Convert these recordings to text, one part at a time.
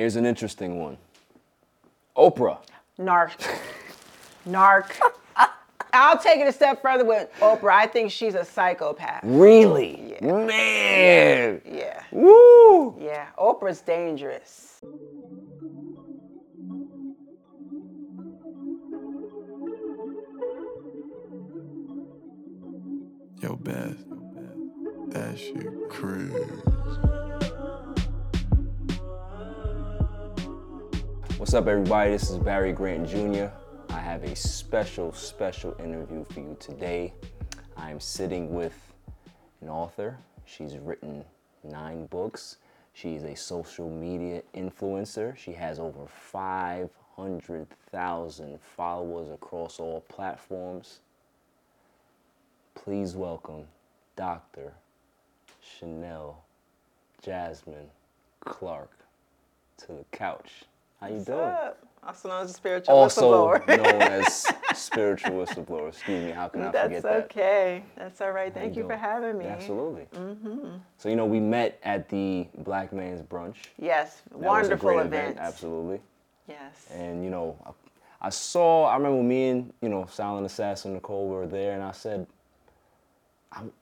Here's an interesting one. Oprah. Narc. Narc. I'll take it a step further with Oprah. I think she's a psychopath. Really? Yeah. Man. Yeah. Woo. Yeah. Oprah's dangerous. Yo, Beth, that shit crazy. What's up, everybody? This is Barry Grant Jr. I have a special, special interview for you today. I am sitting with an author. She's written nine books. She's a social media influencer. She has over 500,000 followers across all platforms. Please welcome Dr. Chanel Jasmin Clark to the couch. How you doing? What's up? Also known as a spiritual also whistleblower. known as spiritual whistleblower. Excuse me, how can I That's forget that? That's okay. That's all right. How Thank you for having me. Absolutely. Mm-hmm. So you know, we met at the Black Man's Brunch. Yes. That Wonderful great event. Absolutely. Yes. And you know, I, I saw. I remember me and you know, Silent Assassin Nicole were there, and I said, I'm.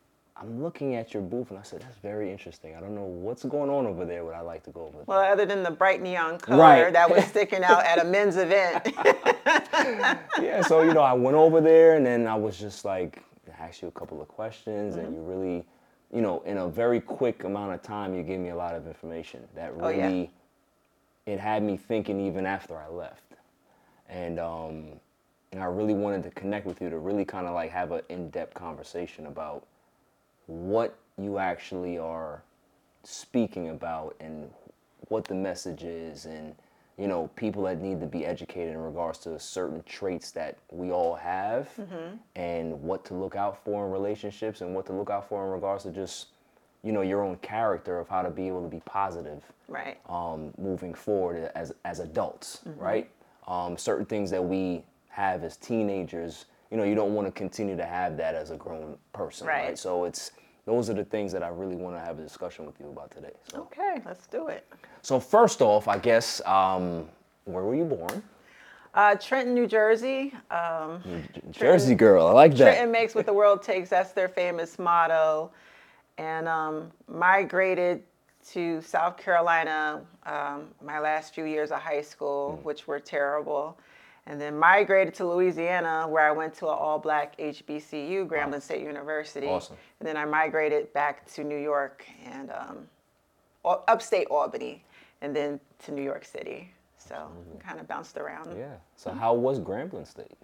I'm looking at your booth and I said, that's very interesting. I don't know what's going on over there, but I'd like to go over there. Well, other than the bright neon color Right. that was sticking out at a men's event. yeah, so you know, I went over there and then I was just like, asked you a couple of questions, and you really, you know, in a very quick amount of time, you gave me a lot of information that Oh, yeah. really, it had me thinking even after I left, and um, and I really wanted to connect with you to really kind of like have an in-depth conversation about what you actually are speaking about and what the message is and you know people that need to be educated in regards to certain traits that we all have and what to look out for in relationships and what to look out for in regards to just you know your own character of how to be able to be positive right. um, moving forward as as adults, right? Um, certain things that we have as teenagers, you know, you don't want to continue to have that as a grown person, right? Right. So it's those are the things that I really want to have a discussion with you about today. So, Okay, let's do it. so first off, I guess, um, where were you born? Uh, Trenton, New Jersey. Um, Jersey girl, I like that. Trenton makes what the world takes. That's their famous motto. And um, migrated to South Carolina um, my last few years of high school, which were terrible. And then migrated to Louisiana, where I went to an all-black HBCU, Grambling State University. Awesome. And then I migrated back to New York and um, upstate Albany, and then to New York City. So kind of bounced around. Yeah. So how was Grambling State?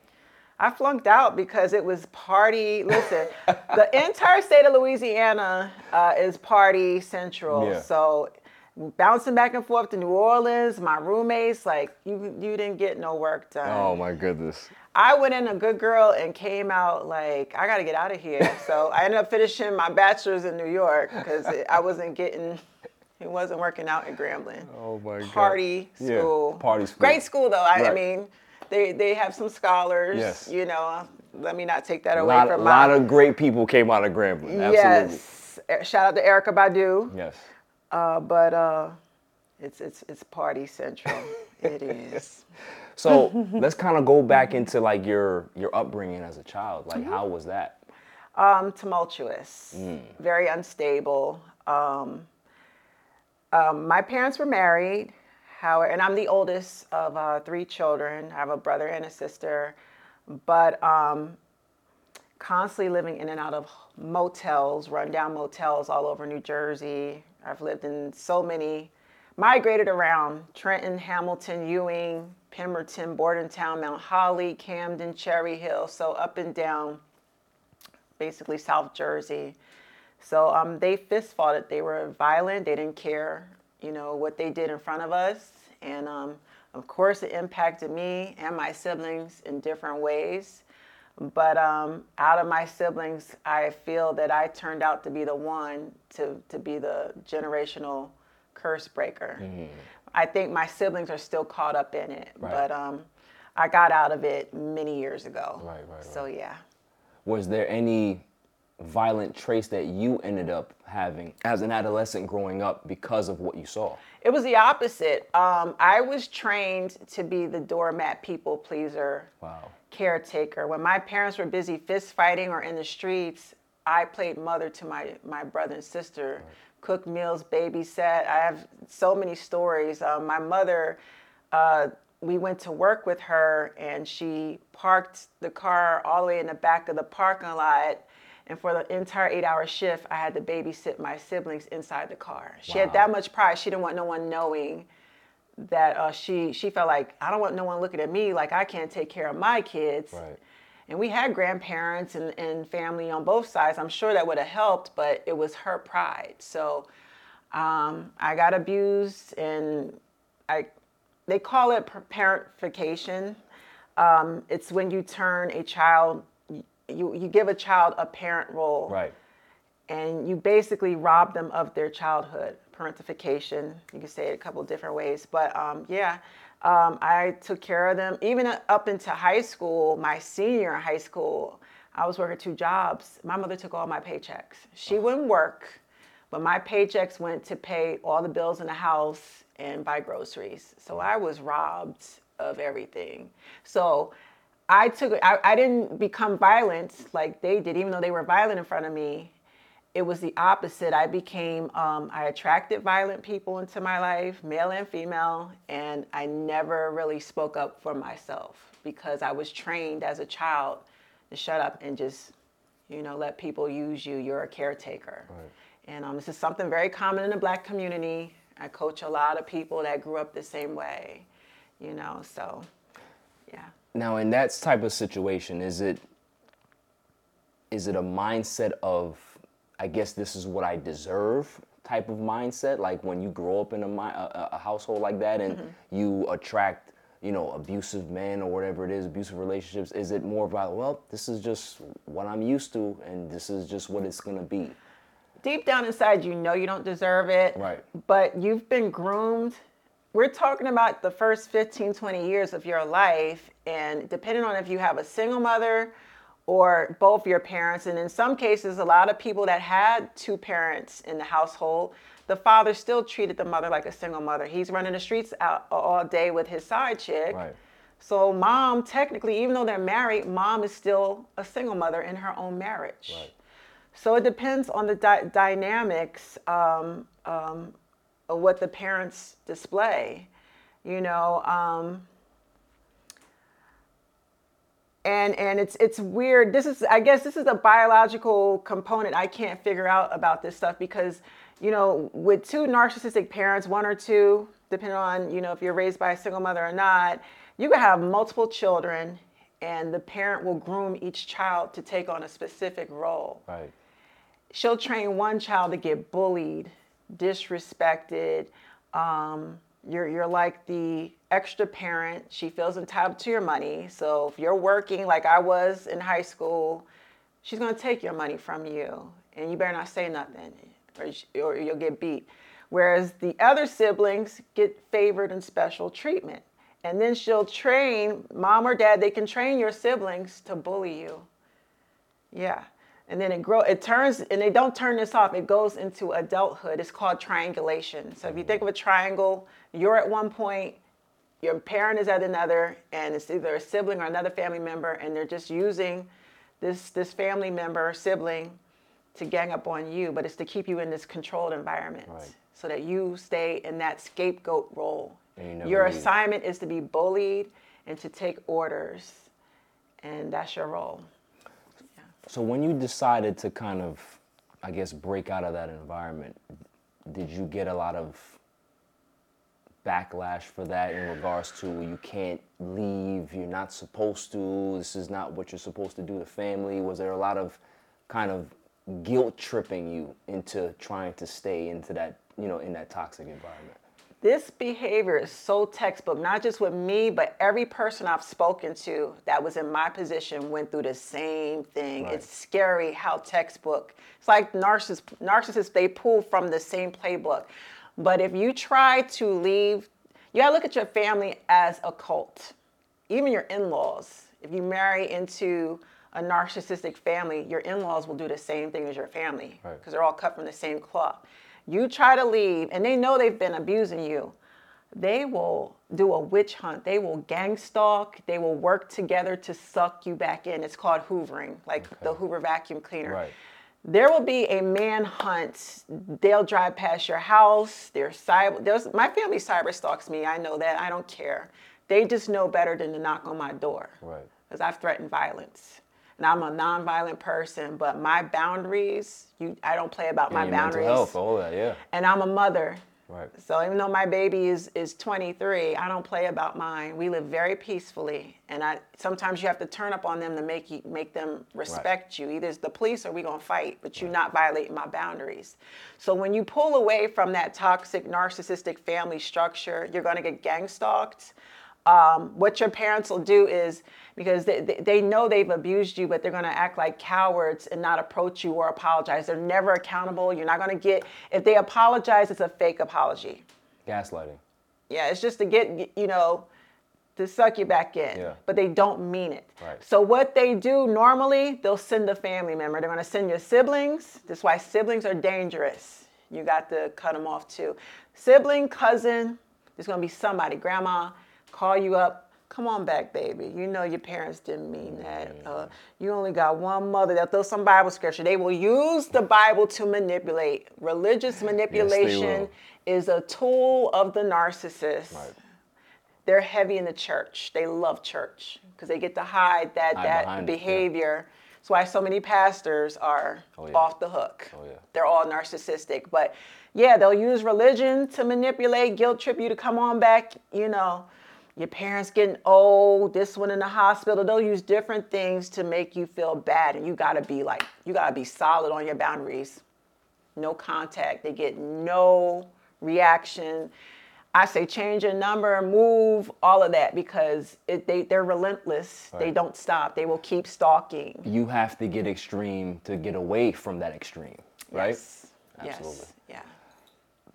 I flunked out because it was party. Listen, the entire state of Louisiana uh, is party central. Yeah. So bouncing back and forth to New Orleans, my roommates, like you, you didn't get no work done. Oh my goodness. I went in a good girl and came out like I got to get out of here. so I ended up finishing my bachelor's in New York because I wasn't getting. It wasn't working out in Grambling. Oh my god. Party Yeah, school. party school. Great school though. I, I mean, they they have some scholars. Yes. You know, let me not take that away lot, from a my. lot of great people came out of Grambling. Absolutely. yes. Shout out to Erykah Badu. Yes. Uh, but uh, it's it's it's party central. it is. So let's kind of go back into like your your upbringing as a child. Like, how was that? Um, tumultuous, very unstable. Um, um, my parents were married, however, and I'm the oldest of uh, three children. I have a brother and a sister, but um, constantly living in and out of motels, rundown motels all over New Jersey. I've lived in so many, migrated around Trenton, Hamilton, Ewing, Pemberton, Bordentown, Mount Holly, Camden, Cherry Hill, so up and down basically South Jersey. So um, they fist fought it. They were violent. They didn't care, you know, what they did in front of us. And um, of course, it impacted me and my siblings in different ways. But um, out of my siblings, I feel that I turned out to be the one to, to be the generational curse breaker. I think my siblings are still caught up in it, Right. but um, I got out of it many years ago. Right, right, So yeah. Was there any violent traits that you ended up having as an adolescent growing up because of what you saw? It was the opposite. Um, I was trained to be the doormat, people pleaser, Wow. Caretaker. When my parents were busy fist fighting or in the streets, I played mother to my, my brother and sister, cooked meals, babysat. I have so many stories. Um, my mother, uh, we went to work with her and she parked the car all the way in the back of the parking lot. And for the entire eight hour shift, I had to babysit my siblings inside the car. She had that much pride. She didn't want no one knowing that uh, she she felt like I don't want no one looking at me like I can't take care of my kids. Right. And we had grandparents and, and family on both sides. I'm sure that would have helped, but it was her pride. So um, I got abused, and I they call it parentification. Um, it's when you turn a child, you you give a child a parent role Right. and you basically rob them of their childhood. Parentification, you can say it a couple of different ways, but um, yeah, um, I took care of them. Even up into high school, my senior in high school, I was working two jobs. My mother took all my paychecks. She wouldn't work, but my paychecks went to pay all the bills in the house and buy groceries. So I was robbed of everything. So I took I, I didn't become violent like they did, even though they were violent in front of me. It was the opposite. I became um, I attracted violent people into my life, male and female, and I never really spoke up for myself because I was trained as a child to shut up and just, you know, let people use you. You're a caretaker. And um, this is something very common in the black community. I coach a lot of people that grew up the same way, you know, so yeah. Now, in that type of situation, is it is it a mindset of, I guess this is what I deserve type of mindset? Like when you grow up in a, a, a household like that and mm-hmm. you attract, you know, abusive men or whatever it is, abusive relationships, is it more about, well, this is just what I'm used to and this is just what it's gonna be? deep down inside you know you don't deserve it Right. but you've been groomed we're talking about the first 15 20 years of your life and depending on if you have a single mother or both your parents and in some cases a lot of people that had two parents in the household the father still treated the mother like a single mother he's running the streets out all day with his side chick Right. so mom technically even though they're married mom is still a single mother in her own marriage Right. so it depends on the dy- dynamics um, um, of what the parents display, you know. Um, and and it's it's weird. This is I guess this is a biological component I can't figure out about this stuff because you know with two narcissistic parents, one or two, depending on you know if you're raised by a single mother or not, you can have multiple children, and the parent will groom each child to take on a specific role Right. she'll train one child to get bullied, disrespected. Um, you're, you're like the extra parent. She feels entitled to your money. So if you're working like I was in high school, she's to take your money from you. And you better not say nothing or, or you'll get beat. Whereas the other siblings get favored and special treatment. And then she'll train, mom or dad, they can train your siblings to bully you. Yeah. And then it grow it turns and they don't turn this off. It goes into adulthood. It's called triangulation. So if you think of a triangle, you're at one point, your parent is at another, and it's either a sibling or another family member, and they're just using this this family member or sibling to gang up on you, but it's to keep you in this controlled environment Right. so that you stay in that scapegoat role. You Your assignment is to be bullied and to take orders, and that's your role. So when you decided to kind of, I guess, break out of that environment, did you get a lot of backlash for that in regards to you can't leave, you're not supposed to, this is not what you're supposed to do to family? Was there a lot of kind of guilt tripping you into trying to stay into that, you know, in that toxic environment? This behavior is so textbook, not just with me, but every person I've spoken to that was in my position went through the same thing. Right. It's scary how textbook. It's like narcissists, narcissists, they pull from the same playbook. But if you try to leave, you gotta look at your family as a cult, even your in laws. If you marry into a narcissistic family, your in-laws will do the same thing as your family Right. because they're all cut from the same cloth. You try to leave, and they know they've been abusing you. They will do a witch hunt. They will gang stalk. They will work together to suck you back in. It's called hoovering, like the Hoover vacuum cleaner. Right. There will be a manhunt. They'll drive past your house. They're cyber. There's, my family cyber stalks me. I know that. I don't care. They just know better than to knock on my door. Right. Because I've threatened violence. And I'm a nonviolent person, but my boundaries, you, I don't play about my boundaries. mental health, all that, yeah. And I'm a mother. Right. So even though my baby is is 23, I don't play about mine. We live very peacefully, and I sometimes you have to turn up on them to make you make them respect you. Either it's the police or we gonna fight, but you're not violating my boundaries. So when you pull away from that toxic narcissistic family structure, you're gonna get gang stalked. Um, what your parents will do is because they, they, know they've abused you, but they're going to act like cowards and not approach you or apologize. They're never accountable. You're not going to get, if they apologize, it's a fake apology. Gaslighting. Yeah, it's just to get, you know, to suck you back in. Yeah. But they don't mean it. Right. So what they do normally, they'll send a family member. They're going to send your siblings. That's why siblings are dangerous. You got to cut them off too. Sibling, cousin, there's going to be somebody, grandma, call you up. Come on back, baby. You know your parents didn't mean that. Uh, you only got one mother. They'll throw some Bible scripture. They will use the Bible to manipulate. Religious manipulation will. is a tool of the narcissist Right. they're heavy in the church. They love church because they get to hide that Hide that behind it, yeah. behavior. That's why so many pastors are Oh, yeah. off the hook. Oh, yeah. They're all narcissistic. But yeah, they'll use religion to manipulate, guilt trip you to come on back. You know, your parents getting old, this one in the hospital. They'll use different things to make you feel bad. And you gotta be like, you gotta be solid on your boundaries no contact. They get no reaction. I say change your number, move, all of that because it, they, they're relentless. They don't stop. They will keep stalking. You have to get extreme to get away from that extreme, right? Yes. Absolutely. Yes. Yeah.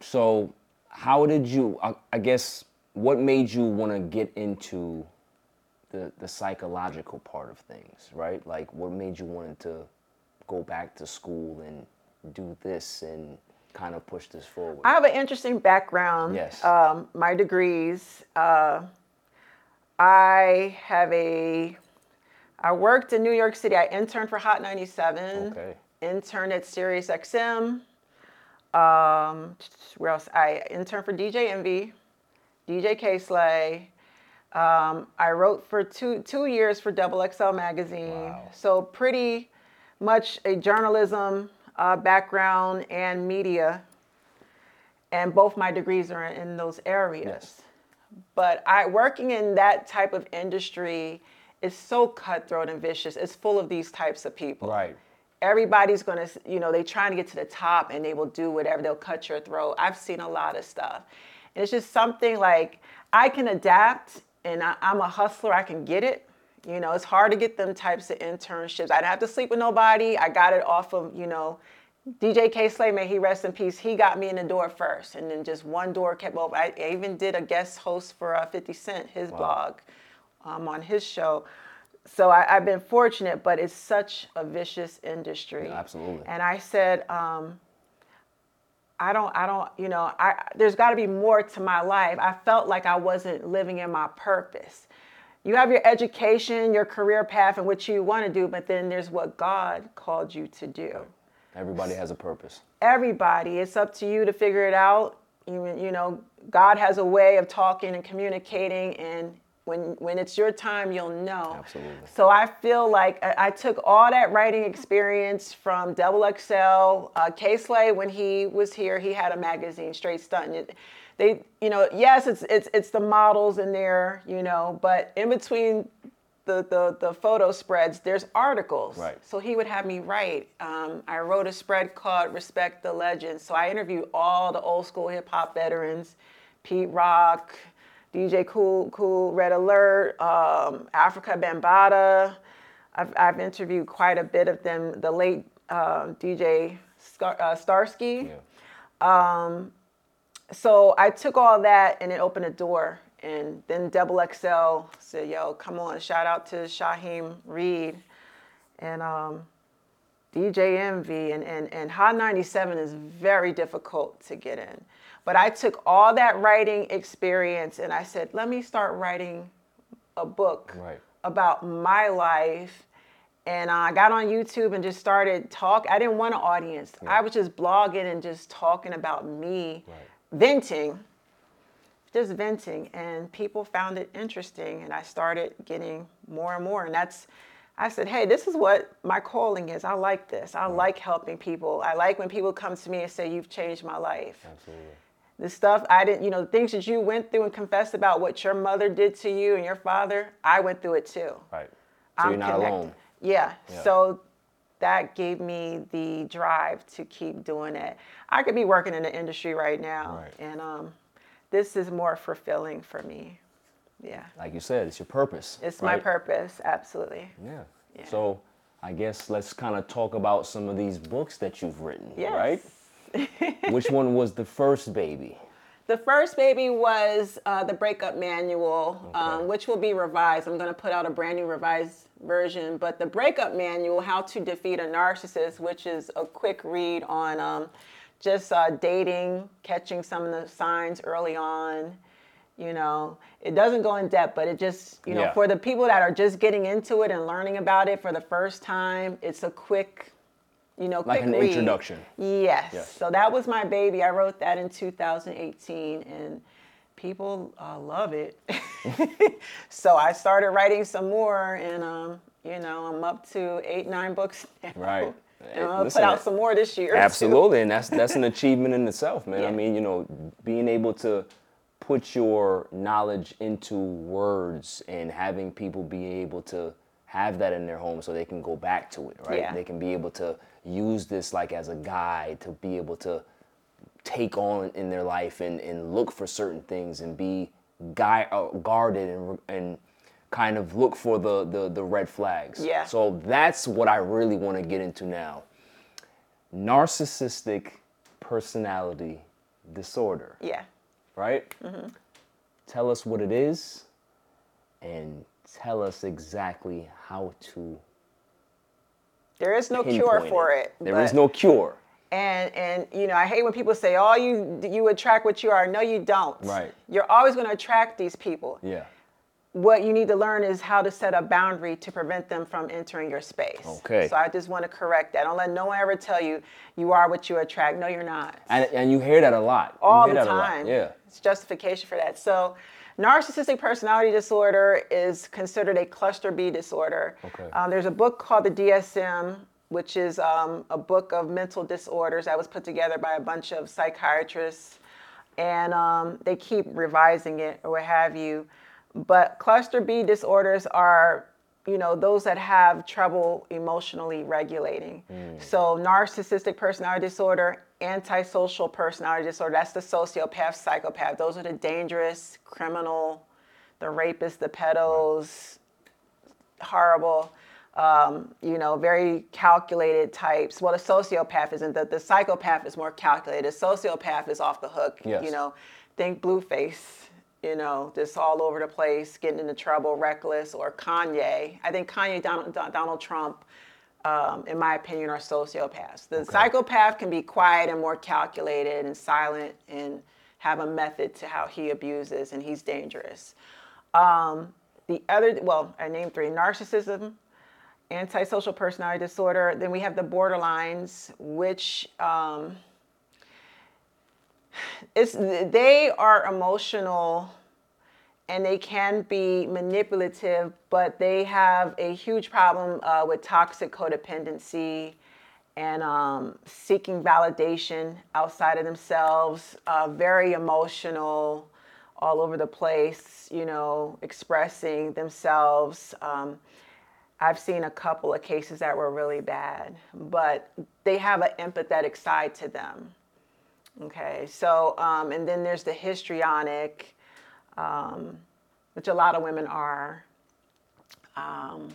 So, how did you? I, I guess what made you want to get into the the psychological part of things, right? Like, what made you want to go back to school and do this and kind of push this forward? I have an interesting background. Yes. Um, my degrees. Uh, I have a. I worked in New York City. I interned for Hot 97. Okay. Interned at Sirius XM. Um, where else? I interned for DJ Envy, DJ Kay Slay. Um, I wrote for two two years for Double XL magazine. Wow. So pretty much a journalism uh, background and media and both my degrees are in those areas. Yes. But I working in that type of industry is so cutthroat and vicious. It's full of these types of people. Right. Everybody's gonna, you know, they trying to get to the top and they will do whatever. They'll cut your throat. I've seen a lot of stuff. And it's just something like I can adapt and I, I'm a hustler. I can get it. You know, it's hard to get them types of internships. I didn't have to sleep with nobody. I got it off of, you know, DJ Kay Slay, may he rest in peace. He got me in the door first, and then just one door kept open. I, even did a guest host for uh, 50 Cent, his blog, um, on his show. So I, I've been fortunate, but it's such a vicious industry. Yeah, absolutely. And I said, um, I don't, I don't, you know, I there's got to be more to my life. I felt like I wasn't living in my purpose. You have your education, your career path, and what you want to do, but then there's what God called you to do Everybody has a purpose. everybody. It's up to you to figure it out. You, you know, God has a way of talking and communicating, and when when it's your time, you'll know. Absolutely. So I feel like I, I took all that writing experience from Double XL. Uh, Kay Slay, when he was here, he had a magazine, Straight stunting It- They, you know, yes, it's it's it's the models in there, you know, but in between the, the, the photo spreads, there's articles. Right. So he would have me write. Um, I wrote a spread called Respect the Legends. So I interviewed all the old school hip hop veterans, Pete Rock, DJ Cool, Cool, Red Alert, um, Afrika Bambaataa. I've, I've interviewed quite a bit of them. The late uh, DJ Star, uh, Starski Yeah. so I took all that and it opened a door. And then Double XL said, yo, come on, shout out to Shaheem Reid. and um, DJ Envy and, and, and Hot 97 is very difficult to get in. But I took all that writing experience and I said, let me start writing a book Right. about my life. And I got on YouTube and just started talk. I didn't want an audience. I was just blogging and just talking about me, Right. venting, just venting. And people found it interesting. And I started getting more and more. And that's, I said, hey, this is what my calling is. I like this. I like helping people. I like when people come to me and say, you've changed my life Absolutely. The stuff I didn't, you know, the things that you went through and confessed about what your mother did to you and your father, I went through it too. Right. So you're not connected. alone. Yeah. Yeah. So that gave me the drive to keep doing it. I could be working in the industry right now, Right. and um, this is more fulfilling for me. Yeah. Like you said, it's your purpose. It's my purpose, absolutely. Yeah. Yeah. So I guess let's kind of talk about some of these books that you've written, Yes. right? Which one was the first baby? The first baby was uh, the breakup manual, Okay. um, which will be revised. I'm going to put out a brand new revised version. But the breakup manual, How to Defeat a Narcissist, which is a quick read on um, just uh, dating, catching some of the signs early on. You know, it doesn't go in depth, but it just, you know, Yeah. for the people that are just getting into it and learning about it for the first time, it's a quick, you know, Like an read. introduction. Yes. Yes. So that was my baby. I wrote that in 2018, and people uh, love it. so I started writing some more, and um, you know, I'm up to eight, nine books now. Right. And I'll Listen, put out some more this year. too. Absolutely, and that's that's an achievement in itself, man. I mean, you know, being able to put your knowledge into words and having people be able to have that in their home so they can go back to it, right? Yeah. They can be able to use this like as a guide to be able to take on in their life and, and look for certain things and be guy, uh, guarded and, and kind of look for the, the, the red flags. Yeah. So that's what I really want to get into now. Narcissistic personality disorder, Yeah. right? Mm-hmm. Tell us what it is and tell us exactly how to There is no cure for it. There is no cure. And and you know, I hate when people say, "Oh, you you attract what you are." No, you don't. Right. You're always going to attract these people. Yeah. what you need to learn is how to set a boundary to prevent them from entering your space. Okay. So I just want to correct that. Don't let no one ever tell you you are what you attract. No, you're not. And, and you hear that a lot. You All the that a lot. time. Yeah. It's justification for that. So narcissistic personality disorder is considered a cluster B disorder. Okay. Um, there's a book called the DSM, which is um, a book of mental disorders that was put together by a bunch of psychiatrists. And um, they keep revising it or what have you. But cluster B disorders are, you know, those that have trouble emotionally regulating. So narcissistic personality disorder, antisocial personality disorder, that's the sociopath, psychopath. Those are the dangerous, criminal, the rapists, the pedos, horrible, um, you know, very calculated types. Well, the sociopath isn't. The, the psychopath is more calculated. The sociopath is off the hook. Yes. You know, think Blueface. You know, just all over the place, getting into trouble, reckless, or Kanye. I think Kanye, Donald, Donald Trump, um, in my opinion, are sociopaths. The psychopath can be quiet and more calculated and silent and have a method to how he abuses, and he's dangerous. Um, the other, well, I named three narcissism, antisocial personality disorder. Then we have the borderlines, which um, it's, they are emotional and they can be manipulative, but they have a huge problem uh, with toxic codependency and um, seeking validation outside of themselves, uh, very emotional, all over the place, you know, expressing themselves. Um, I've seen a couple of cases that were really bad, but they have an empathetic side to them. Okay, so, um, and then there's the histrionic, um, which a lot of women are. Um,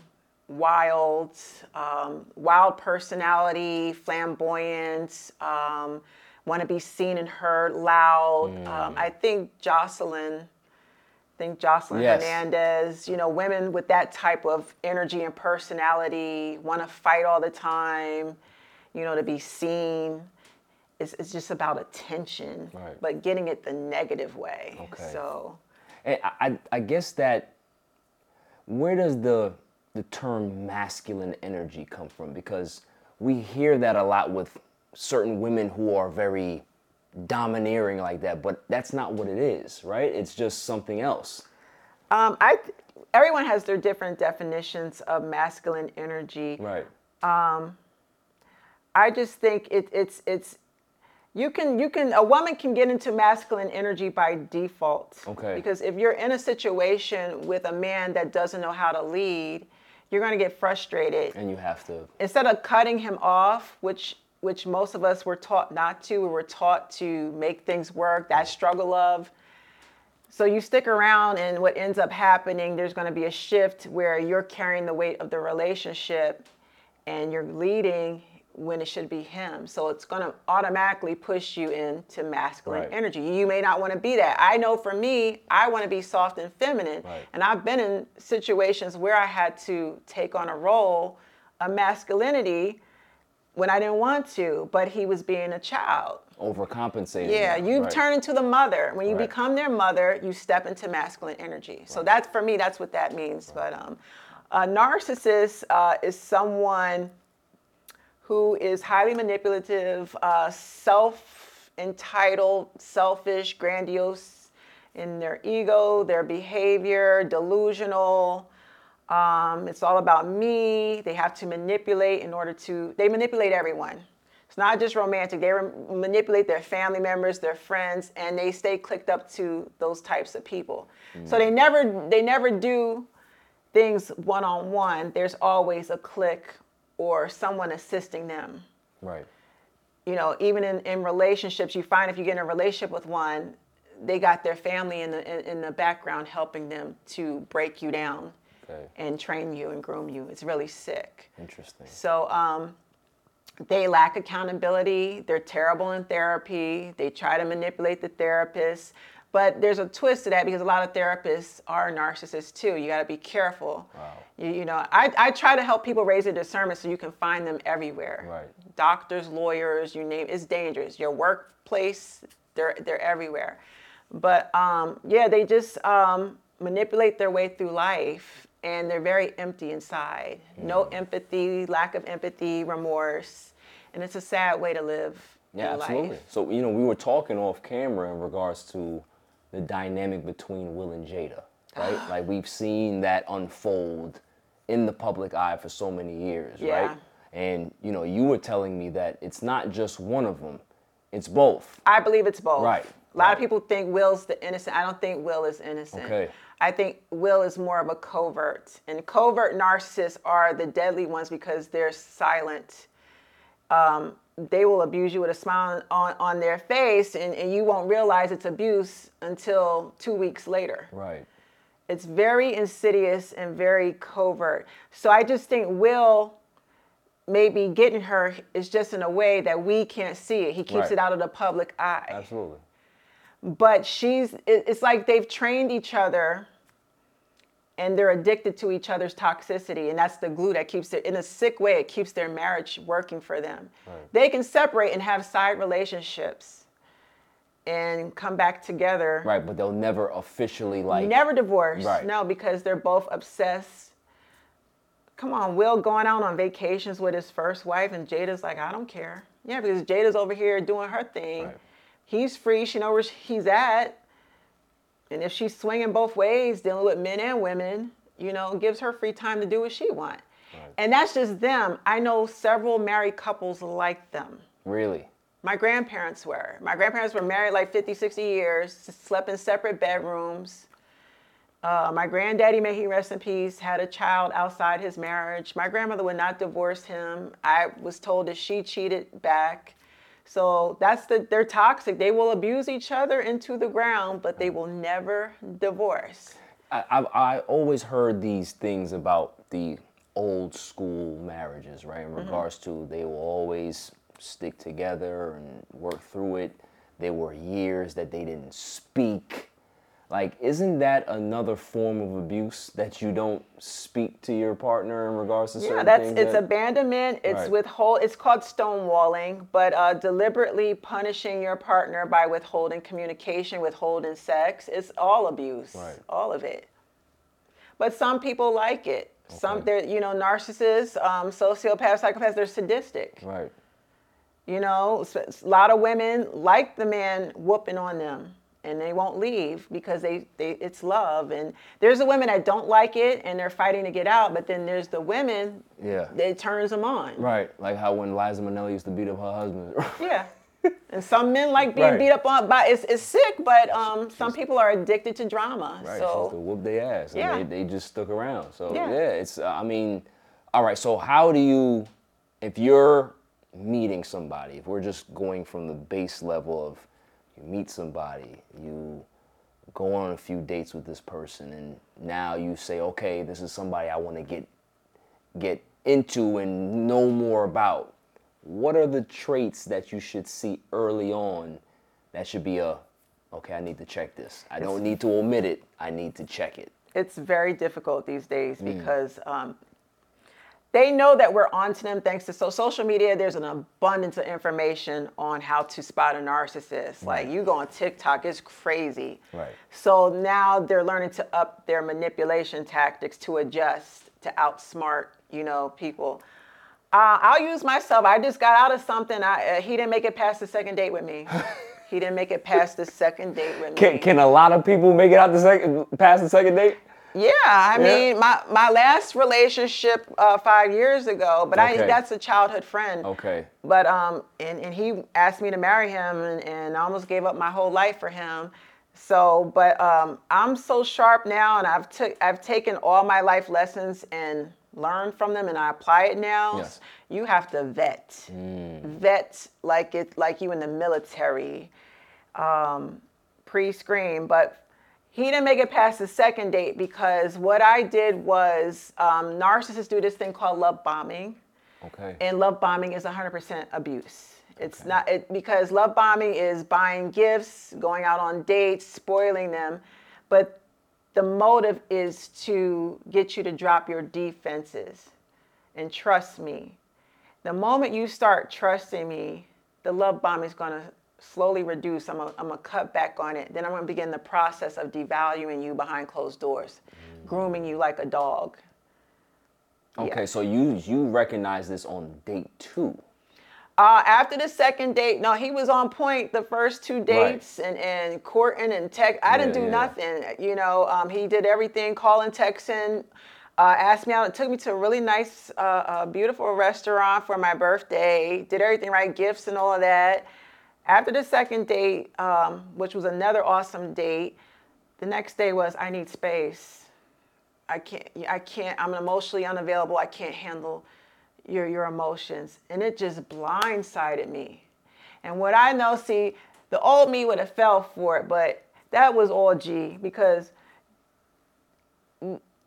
wild, um, wild personality, flamboyant, um, want to be seen and heard, loud. Um, I think Joseline I think Joseline Yes. Hernandez, you know, women with that type of energy and personality want to fight all the time, you know, to be seen. It's, it's just about attention, Right. but getting it the negative way. Okay. So, And I, I, I guess that where does the the term masculine energy come from? Because we hear that a lot with certain women who are very domineering like that, but that's not what it is, right? It's just something else. um, I, everyone has their different definitions of masculine energy. Right. Um, I just think it, it's it's you can you can a woman can get into masculine energy by default. Okay. Because if you're in a situation with a man that doesn't know how to lead, you're going to get frustrated. And you have to Instead of cutting him off, which which most of us were taught not to, we were taught to make things work. That struggle of so you stick around, and what ends up happening, there's going to be a shift where you're carrying the weight of the relationship, and you're leading when it should be him. So it's going to automatically push you into masculine Right. energy. You may not want to be that. I know for me, I want to be soft and feminine, Right. and I've been in situations where I had to take on a role of masculinity when I didn't want to, but he was being a child. Overcompensating. Yeah, you right. turn into the mother. When you become their mother, you step into masculine energy. So that's for me. That's what that means. But um, a narcissist uh, is someone who is highly manipulative, uh, self-entitled, selfish, grandiose in their ego, their behavior, delusional. Um, it's all about me. They have to manipulate in order to. They manipulate everyone. It's not just romantic. They re- manipulate their family members, their friends, and they stay clicked up to those types of people. So they never they never do things one on one. There's always a click or someone assisting them. Right. You know, even in, in relationships, you find if you get in a relationship with one, they got their family in the in, in the background helping them to break you down Okay. and train you and groom you. It's really sick. Interesting. So um, they lack accountability. They're terrible in therapy. They try to manipulate the therapist. But there's a twist to that because a lot of therapists are narcissists too. You got to be careful. Wow. You, you know, I, I try to help people raise their discernment so you can find them everywhere. Right. Doctors, lawyers, you name it's dangerous. Your workplace, they're they're everywhere. But um, yeah, they just um, manipulate their way through life, and they're very empty inside. No Mm. empathy, lack of empathy, remorse, and it's a sad way to live. Yeah, absolutely. Life. So, you know, we were talking off camera in regards to the dynamic between Will and Jada, right? like we've seen that unfold in the public eye for so many years, Yeah. right? And, you know, you were telling me that it's not just one of them, it's both. I believe it's both. Right, A lot right. of people think Will's the innocent. I don't think Will is innocent. Okay. I think Will is more of a covert. And covert narcissists are the deadly ones because they're silent. Um, they will abuse you with a smile on, on their face, and, and you won't realize it's abuse until two weeks later. Right. It's very insidious and very covert. So I just think Will maybe getting her is just in a way that we can't see it. He keeps Right. it out of the public eye. Absolutely. But she's it's like they've trained each other and they're addicted to each other's toxicity and that's the glue that keeps it in a sick way it keeps their marriage working for them. They can separate and have side relationships and come back together. Right, but they'll never officially like Never divorce. Right. No, because they're both obsessed. Come on, Will going out on vacations with his first wife, and Jada's like, I don't care. Yeah, because Jada's over here doing her thing. Right. He's free. She knows where he's at. And if she's swinging both ways, dealing with men and women, you know, gives her free time to do what she wants. And that's just them. I know several married couples like them. really. My grandparents were. My grandparents were married like 50, 60 years, slept in separate bedrooms. Uh, my granddaddy, may he rest in peace, had a child outside his marriage. My grandmother would not divorce him. I was told that she cheated back. So that's the they're toxic. They will abuse each other into the ground, but they will never divorce. I, I, I always heard these things about the old school marriages, right? In Mm-hmm. regards to they will always stick together and work through it. There were years that they didn't speak. Like, isn't that another form of abuse that you don't speak to your partner in regards to certain Yeah, that's things? it's that- abandonment. It's Right. withhold. It's called stonewalling, but uh, deliberately punishing your partner by withholding communication, withholding sex. It's all abuse. Right. All of it. But some people like it. Some Okay. they're you know narcissists, um, sociopaths, psychopaths. They're sadistic. Right. You know, a lot of women like the man whooping on them, and they won't leave because they, they it's love. And there's the women that don't like it, and they're fighting to get out. But then there's the women Yeah. that it turns them on. Right. Like how when Liza Minnelli used to beat up her husband. Yeah. And some men like being Right. beat up on by it's, it's sick, but um, some people are addicted to drama. Right, so to whoop their ass, and Yeah. they, they just stuck around. So Yeah. yeah, it's. Uh, I mean, all right. So how do you, if you're meeting somebody, if we're just going from the base level of, you meet somebody, you go on a few dates with this person, and now you say, okay, this is somebody I want to get get into and know more about. What are the traits that you should see early on that should be a okay, I need to check this. I don't need to omit it. I need to check it. it's very difficult these days Mm. because um, they know that we're onto them thanks to so social media. There's an abundance of information on how to spot a narcissist. Like you go on TikTok, it's crazy. Right. So now they're learning to up their manipulation tactics to adjust to outsmart, you know, people. Uh, I'll use myself. I just got out of something. I, uh, he didn't make it past the second date with me. he didn't make it past the second date with me. Can, can a lot of people make it out the second past the second date? Yeah, I Yeah. mean, my, my last relationship uh, five years ago, but Okay. I that's a childhood friend. Okay. But um, and, and he asked me to marry him, and, and I almost gave up my whole life for him. So, but um, I'm so sharp now, and I've took I've taken all my life lessons and learned from them, and I apply it now. Yes. You have to vet, vet like it like you in the military, um, pre-screen. But he didn't make it past the second date because what I did was um, narcissists do this thing called love bombing Okay. and love bombing is 100% abuse. It's not it, because love bombing is buying gifts, going out on dates, spoiling them, but the motive is to get you to drop your defenses and trust me. The moment you start trusting me, the love bombing is going to slowly reduce. I'm going to cut back on it. Then I'm to begin the process of devaluing you behind closed doors, grooming you like a dog. okay. So you you recognize this on date two. Uh, after the second date, no, he was on point the first two dates and, and courting and tech. I didn't do yeah. nothing. You know, um, he did everything, calling, texting, uh, asked me out. It took me to a really nice, uh, uh, beautiful restaurant for my birthday. Did everything right, gifts and all of that. After the second date, um, which was another awesome date, the next day was I need space. I can't. I can't. I'm emotionally unavailable. I can't handle your your emotions, and it just blindsided me. And what I know, see, the old me would have fell for it, but that was all G because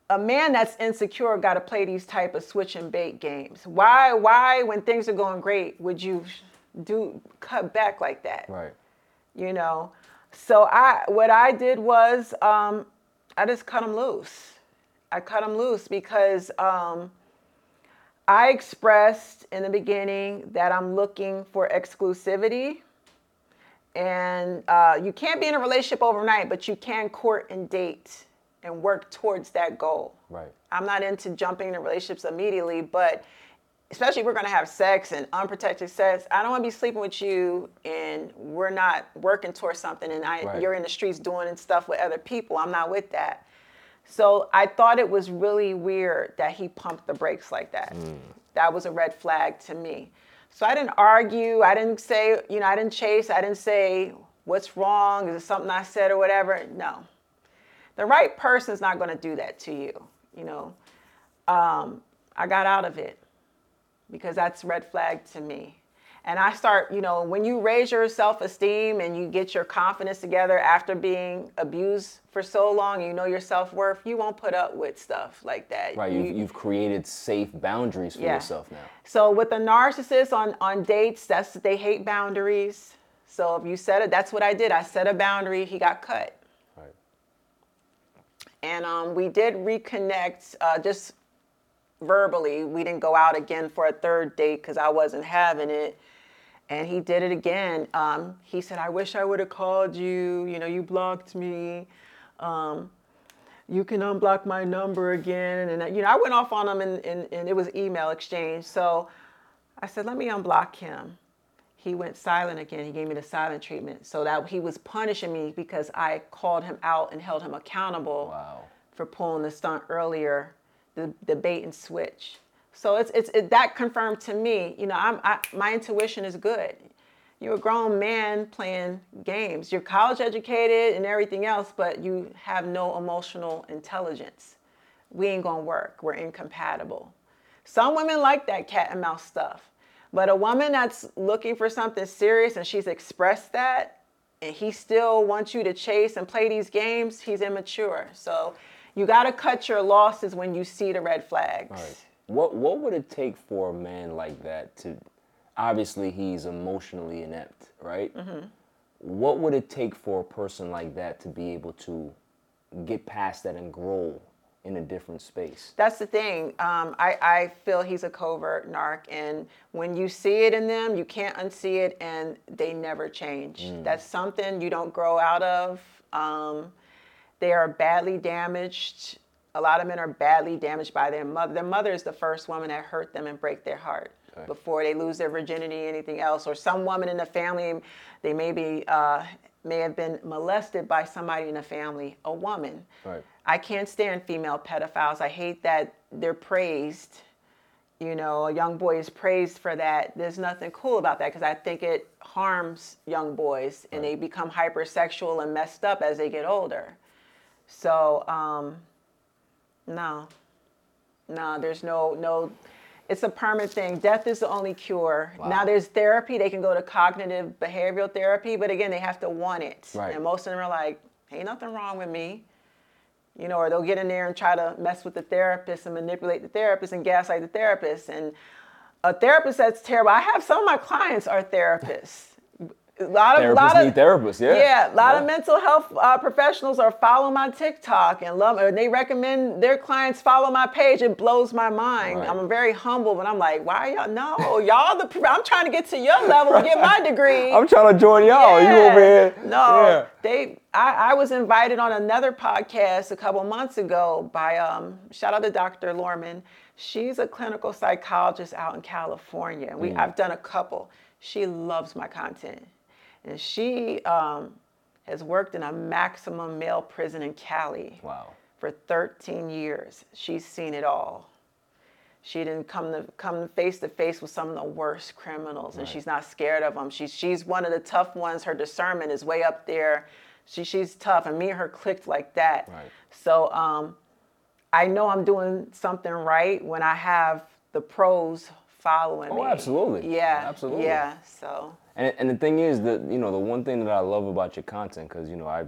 a man that's insecure got to play these type of switch and bait games. Why? Why, when things are going great, would you do cut back like that? Right. you know so i what i did was um, i just cut them loose i cut them loose because um, i expressed in the beginning that i'm looking for exclusivity and uh, you can't be in a relationship overnight but you can court and date and work towards that goal Right. i'm not into jumping into relationships immediately but especially if we're going to have sex and unprotected sex i don't want to be sleeping with you and we're not working towards something and I, Right. you're in the streets doing stuff with other people. I'm not with that. So i thought it was really weird that he pumped the brakes like that. That was a red flag to me. So i didn't argue. I didn't say you know i didn't chase. I didn't say what's wrong? Is it something i said or whatever? No. The right person's not going to do that to you you know? Um, i got out of it because that's red flag to me and i start you know when you raise your self-esteem and you get your confidence together after being abused for so long you know your self-worth you won't put up with stuff like that Right. You- You've, you've created safe boundaries for Yeah. yourself now. so with the narcissist on on dates, that's they hate boundaries. So if you set it, that's what I did. I set a boundary. He got cut. Right. and um, we did reconnect uh, just verbally. We didn't go out again for a third date because I wasn't having it. And he did it again. Um, he said, I wish I would have called you. You know, you blocked me. Um, you can unblock my number again. And, you know, I went off on him and, and, and it was email exchange. So I said, let me unblock him. He went silent again. He gave me the silent treatment. So that he was punishing me because I called him out and held him accountable Wow. for pulling the stunt earlier, the, bait and switch. So it's, it's it, that confirmed to me, you know, I'm, I, my intuition is good. You're a grown man playing games. You're college educated and everything else, but you have no emotional intelligence. We ain't gonna work. We're incompatible. Some women like that cat and mouse stuff, but a woman that's looking for something serious and she's expressed that, and he still wants you to chase and play these games, he's immature. So you got to cut your losses when you see the red flags. Right. What What would it take for a man like that to? Obviously, he's emotionally inept, right? Mm-hmm. What would it take for a person like that to be able to get past that and grow in a different space? That's the thing. Um, I, I feel he's a covert narc, and when you see it in them, you can't unsee it, and they never change. That's something you don't grow out of. Um, they are badly damaged. A lot of men are badly damaged by their mother. Their mother is the first woman that hurt them and break their heart before they lose their virginity, anything else. Or some woman in the family, they may be uh, may have been molested by somebody in the family, a woman. Right. I can't stand female pedophiles. I hate that they're praised. You know, a young boy is praised for that. There's nothing cool about that because I think it harms young boys and they become hypersexual and messed up as they get older. So, um, no, no, there's no, no, it's a permanent thing. Death is the only cure. Wow. Now there's therapy. They can go to cognitive behavioral therapy, but again, they have to want it. Right. And most of them are like, ain't nothing wrong with me you know, or they'll get in there and try to mess with the therapist and manipulate the therapist and gaslight the therapist. And a therapist that's terrible. I have some of my clients are therapists. A lot of, Therapists lot of need therapists, yeah. Yeah, a lot Yeah. of mental health uh, professionals are following my TikTok and love, and they recommend their clients follow my page. It blows my mind. Right. I'm very humble, but I'm like, why y'all? No, y'all the. I'm trying to get to your level and get my degree. I'm trying to join y'all. You over here? No, Yeah. they. I, I was invited on another podcast a couple months ago by um, shout out to Dr. Lorman. She's a clinical psychologist out in California. We Mm. I've done a couple. She loves my content, and she um, has worked in a maximum male prison in Cali Wow. for 13 years. She's seen it all. She didn't come to come face to face with some of the worst criminals, and Right. she's not scared of them. She's she's one of the tough ones. Her discernment is way up there. She she's tough, and me and her clicked like that. Right. So um, I know I'm doing something right when I have the pros following me. Oh, me. absolutely. Yeah. Absolutely. Yeah. So And, and the thing is that you know the one thing that I love about your content because you know I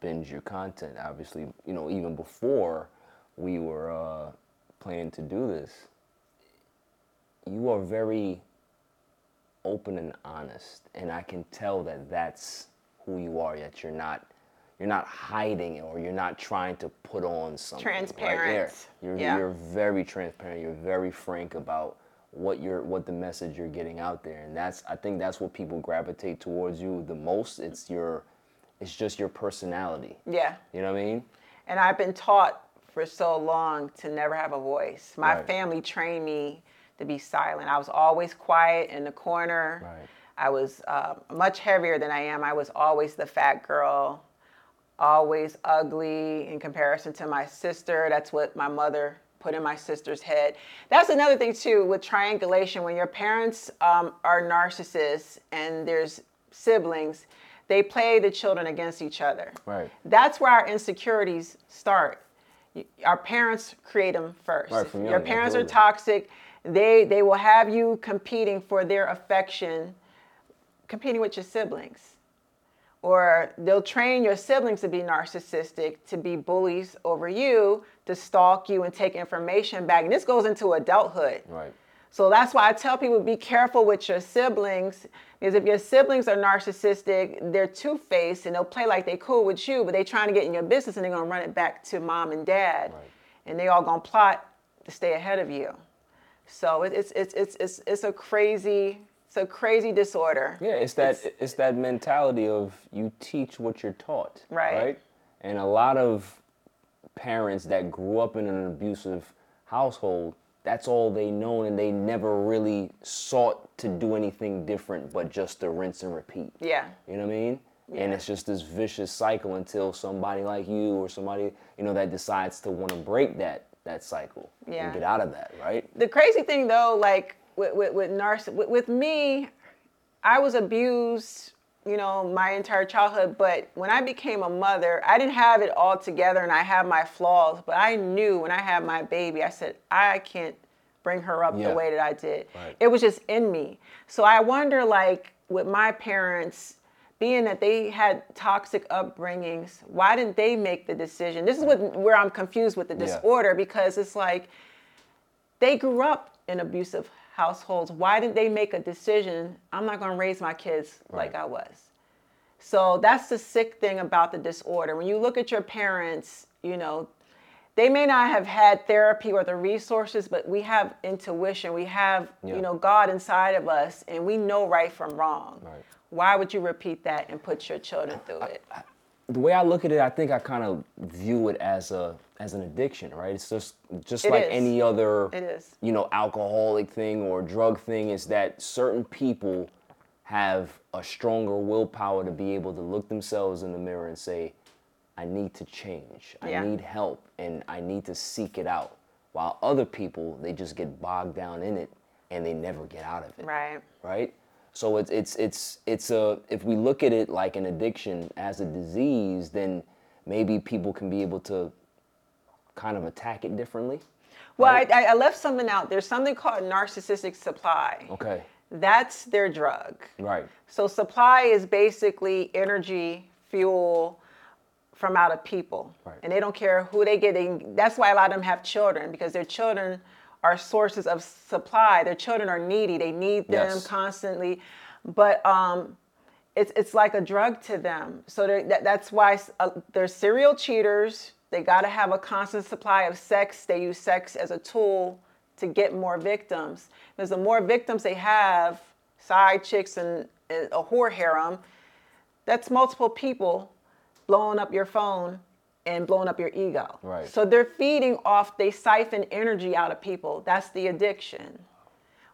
binge your content obviously you know even before we were uh, planning to do this. You are very open and honest, and I can tell that that's who you are. That you're not you're not hiding or you're not trying to put on something. right there. Transparent. You're Yeah. you're very transparent. You're very frank about what you're what the message you're getting out there and that's i think that's what people gravitate towards you the most it's your it's just your personality yeah. you know what i mean And I've been taught for so long to never have a voice. My Right. family trained me to be silent. I was always quiet in the corner. Right. I was uh, much heavier than I am. I was always the fat girl, always ugly in comparison to my sister. That's what my mother put in my sister's head. That's another thing too with triangulation. When your parents um, are narcissists and there's siblings, they play the children against each other. Right. That's where our insecurities start. Our parents create them first. Right, your parents are toxic. They they will have you competing for their affection, competing with your siblings. Or they'll train your siblings to be narcissistic, to be bullies over you, to stalk you and take information back. And this goes into adulthood. right So that's why I tell people be careful with your siblings because if your siblings are narcissistic, they're two-faced and they'll play like they cool with you, but they're trying to get in your business and they're gonna run it back to mom and dad, Right. and they all gonna plot to stay ahead of you. So it's it's it's it's it's a crazy it's a crazy disorder. Yeah, it's that it's, that mentality of you teach what you're taught. Right. Right. And a lot of parents that grew up in an abusive household, that's all they know, and they never really sought to do anything different but just to rinse and repeat. Yeah. You know what I mean? Yeah. And it's just this vicious cycle until somebody like you or somebody, you know, that decides to want to break that that cycle Yeah. and get out of that, right? the crazy thing though, like with with, with narciss with, with me, I was abused, you know, my entire childhood. But when I became a mother, I didn't have it all together, and I have my flaws. But I knew when I had my baby, I said I can't bring her up Yeah. the way that I did. Right. It was just in me. So I wonder, like with my parents. Being that they had toxic upbringings, why didn't they make the decision? This is what where I'm confused with the Yeah. disorder because it's like they grew up in abusive households. Why didn't they make a decision? I'm not going to raise my kids like I was. So that's the sick thing about the disorder. When you look at your parents, you know, they may not have had therapy or the resources, but we have intuition. We have, Yeah. you know, God inside of us, and we know right from wrong. Right. Why would you repeat that and put your children through it? The way I look at it, I think I kind of view it as a as an addiction, right? It's just just It like is. any other you know alcoholic thing or drug thing is that certain people have a stronger willpower to be able to look themselves in the mirror and say I need to change. I Yeah. need help and I need to seek it out. While other people they just get bogged down in it and they never get out of it Right. right? So it's it's it's it's a if we look at it like an addiction as a disease, then maybe people can be able to kind of attack it differently. Well, Right. I, I left something out. There's something called narcissistic supply. Okay. That's their drug. Right. So supply is basically energy, fuel from out of people, Right. and they don't care who they get. They, that's why a lot of them have children because their children are sources of supply. Their children are needy. They need them Yes. constantly, but um, it's it's like a drug to them. So that, that's why uh, they're serial cheaters. They got to have a constant supply of sex. They use sex as a tool to get more victims. Because the more victims they have, side chicks and, and a whore harem, that's multiple people blowing up your phone and blowing up your ego. Right. So they're feeding off, they siphon energy out of people. That's the addiction.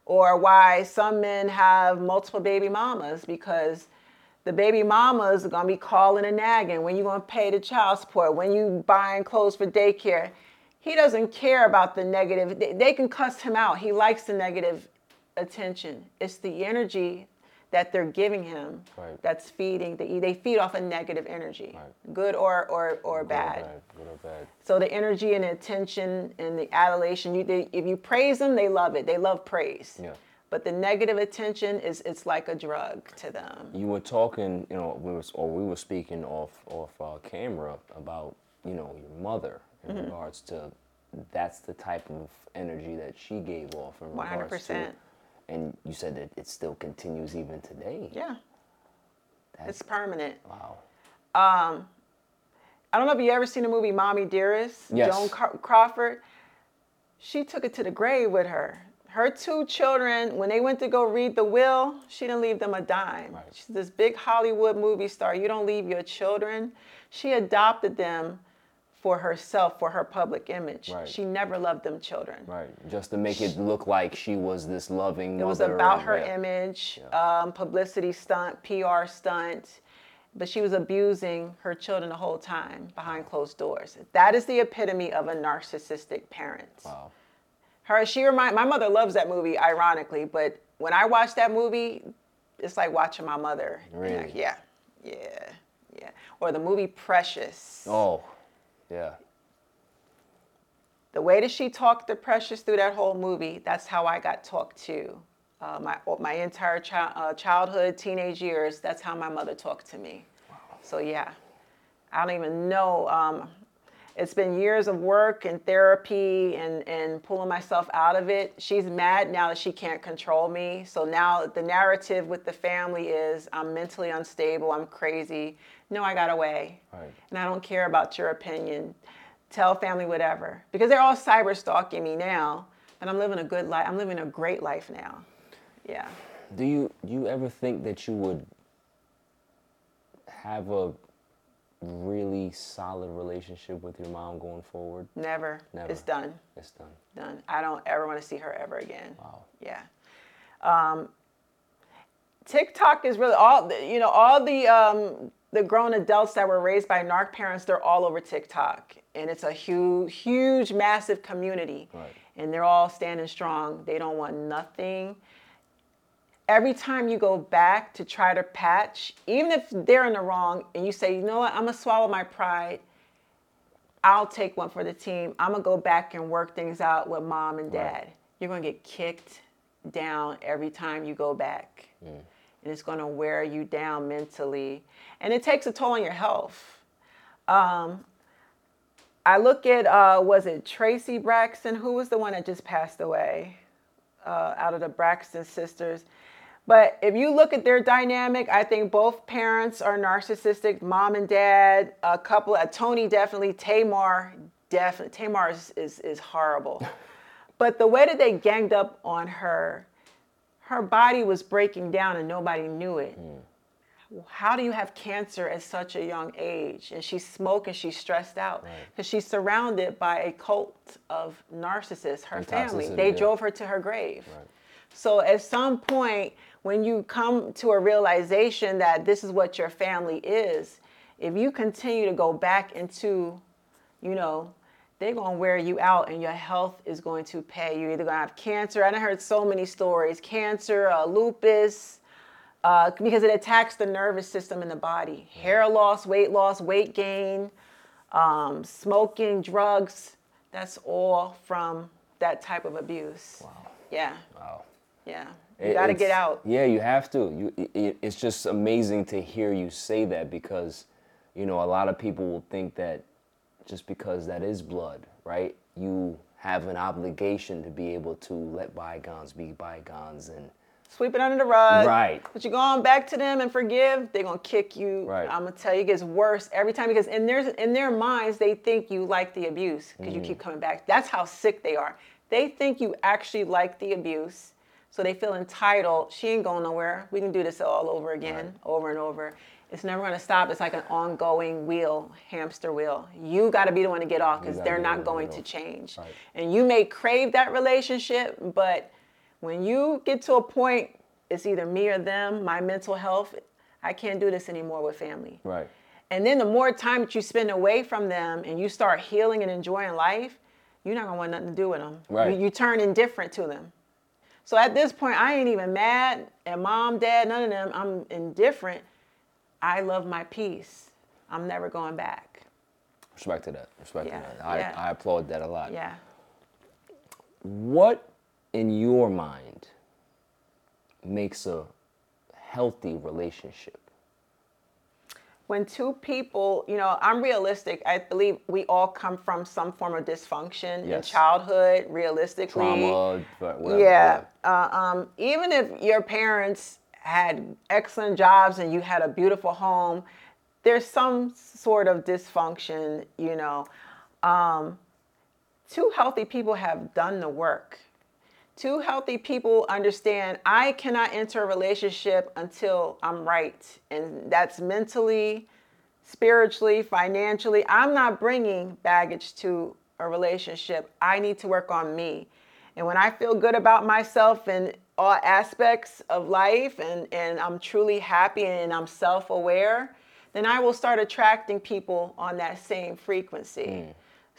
Or why some men have multiple baby mamas because the baby mamas are gonna be calling and nagging when you gonna pay the child support, when you buying clothes for daycare. He doesn't care about the negative. They, they can cuss him out. He likes the negative attention. It's the energy that they're giving him Right. that's feeding. They, they feed off a negative energy, Right. good or or, or Good bad. or bad. Good or bad. So the energy and the attention and the adulation, you they, if you praise them, they love it. They love praise. Yeah. But the negative attention is it's like a drug to them. You were talking, you know, we was or we were speaking off off uh, camera about, you know, your mother in Mm-hmm. regards to that's the type of energy that she gave off in regards to 100%. And you said that it still continues even today. Yeah, That's, it's permanent. wow. Um, I don't know if you ever seen the movie Mommy Dearest, Yes. Joan Cra- Crawford. She took it to the grave with her. Her two children, when they went to go read the will, she didn't leave them a dime. Right. She's this big Hollywood movie star. You don't leave your children. She adopted them for herself, for her public image. Right. She never loved them children. Right. Just to make it look like she was this loving It was about her yeah. image, um, publicity stunt, PR stunt, but she was abusing her children the whole time behind closed doors. That is the epitome of a narcissistic parent. Wow. Her, she remind my mother loves that movie, ironically, but when I watch that movie, it's like watching my mother. I- Really? yeah, yeah, yeah. Or the movie Precious. Oh, yeah. the way that she talked to Precious through that whole movie, that's how I got talked to. Uh, my my entire chi- uh, childhood, teenage years, that's how my mother talked to me. So yeah, I don't even know. Um, It's been years of work and therapy and, and pulling myself out of it. She's mad now that she can't control me. So now the narrative with the family is I'm mentally unstable, I'm crazy. No, I got away. Right. And I don't care about your opinion. Tell family whatever. Because they're all cyber stalking me now. And I'm living a good life. I'm living a great life now. Yeah. Do you do you ever think that you would have a really solid relationship with your mom going forward? Never. Never. It's done. It's done. Done. I don't ever want to see her ever again. Wow. Yeah. Um, TikTok is really all you know all the um, the grown adults that were raised by narc parents. They're all over TikTok, and it's a huge, huge, massive community. Right. And they're all standing strong. They don't want nothing. Every time you go back to try to patch, even if they're in the wrong, and you say, you know what, I'm gonna swallow my pride. I'll take one for the team. I'm gonna go back and work things out with mom and dad. You're gonna get kicked down every time you go back. And it's gonna wear you down mentally. And it takes a toll on your health. Um, I look at, uh, was it Traci Braxton? Who was the one that just passed away uh, out of the Braxton sisters? But if you look at their dynamic, I think both parents are narcissistic, mom and dad. A couple, uh, Toni definitely, Tamar definitely. Tamar is, is, is horrible. but the way that they ganged up on her, her body was breaking down and nobody knew it. Hmm. How do you have cancer at such a young age? And she's smoking, she's stressed out because she's surrounded by a cult of narcissists, her And family. They yeah. drove her to her grave. Right. So at some point, when you come to a realization that this is what your family is, if you continue to go back into, you know, they're gonna wear you out and your health is going to pay. You're either gonna have cancer. I done heard so many stories: cancer, uh, lupus, uh, because it attacks the nervous system in the body. Hair loss, weight loss, weight gain, um, smoking, drugs. That's all from that type of abuse. Wow. Yeah. Wow. Yeah. You It- got to get out. Yeah, you have to. You, it, it's just amazing to hear you say that because, you know, a lot of people will think that just because that is blood, right? You have an obligation to be able to let bygones be bygones and Sweep it under the rug. Right. But you go on back to them and forgive, they're gonna kick you. Right. I'm gonna tell you, it gets worse every time because in their in their minds they think you like the abuse because you Mm. keep coming back. That's how sick they are. They think you actually like the abuse, so they feel entitled. She ain't going nowhere. We can do this all over again, over and over. It's never gonna stop. It's like an ongoing wheel, hamster wheel. You got to be the one to get off because they're be the one not going to change. Right. And you may crave that relationship, but when you get to a point, it's either me or them, my mental health, I can't do this anymore with family. right. And then the more time that you spend away from them and you start healing and enjoying life, you're not gonna want nothing to do with them. Right. You, you turn indifferent to them. So at this point, I ain't even mad at mom, dad, none of them. I'm indifferent. I love my peace. I'm never going back. Respect to that. Respect Yeah, to that. I, yeah. I applaud that a lot. Yeah. What in your mind makes a healthy relationship? when two people, you know, I'm realistic. I believe we all come from some form of dysfunction in childhood, realistically. Trauma, whatever. Yeah. Uh, um, even if your parents had excellent jobs and you had a beautiful home, there's some sort of dysfunction, you know. Um, two healthy people have done the work. Two healthy people understand I cannot enter a relationship until I'm right. And that's mentally, spiritually, financially. I'm not bringing baggage to a relationship. I need to work on me. And when I feel good about myself in all aspects of life and, and I'm truly happy and I'm self aware, then I will start attracting people on that same frequency. Hmm.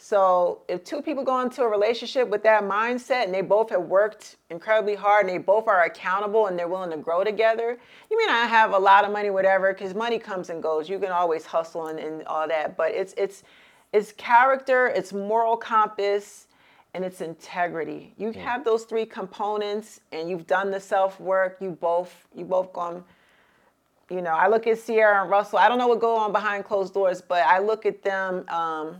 So if two people go into a relationship with that mindset and they both have worked incredibly hard and they both are accountable and they're willing to grow together, you may not have a lot of money, whatever, because money comes and goes. You can always hustle and, and all that. But it's it's it's character, it's moral compass, and it's integrity. You have those three components and you've done the self-work, you both you both gone you know, I look at Ciara and Russell. I don't know what go on behind closed doors, but I look at them. Um,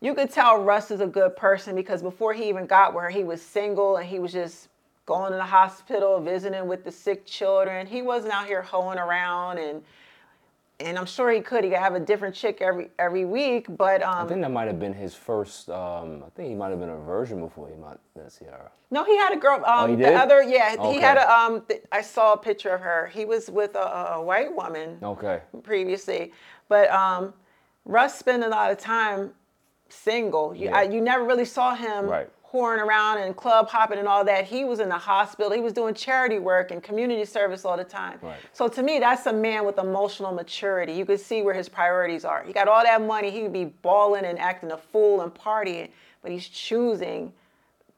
you could tell Russ is a good person because before he even got where he was single and he was just going to the hospital, visiting with the sick children. He wasn't out here hoeing around and and I'm sure he could. He could have a different chick every every week, but um, I think that might have been his first. Um, I think he might have been a virgin before he met Ciara. No, he had a girl. Um, Oh, he did? The other, yeah, he had a. Um, th- I saw a picture of her. He was with a, a white woman Okay. previously, but um, Russ spent a lot of time single. You, Yeah. I, you never really saw him Right. Whoring around and club hopping and all that. He was in the hospital. He was doing charity work and community service all the time. Right. So to me, that's a man with emotional maturity. You could see where his priorities are. He got all that money. He could be balling and acting a fool and partying, but he's choosing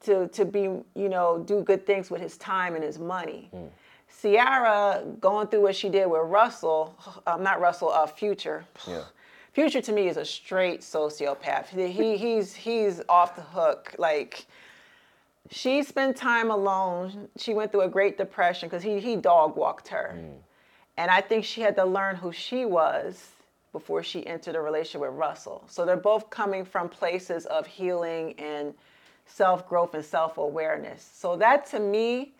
to to be you know do good things with his time and his money. Ciara going through what she did with Russell, um, not Russell, uh, Future. Yeah. Future to me is a straight sociopath. He he's he's off the hook. Like she spent time alone. She went through a great depression because he he dog walked her, mm. and I think she had to learn who she was before she entered a relationship with Russell. So they're both coming from places of healing and self growth and self awareness. So that to me,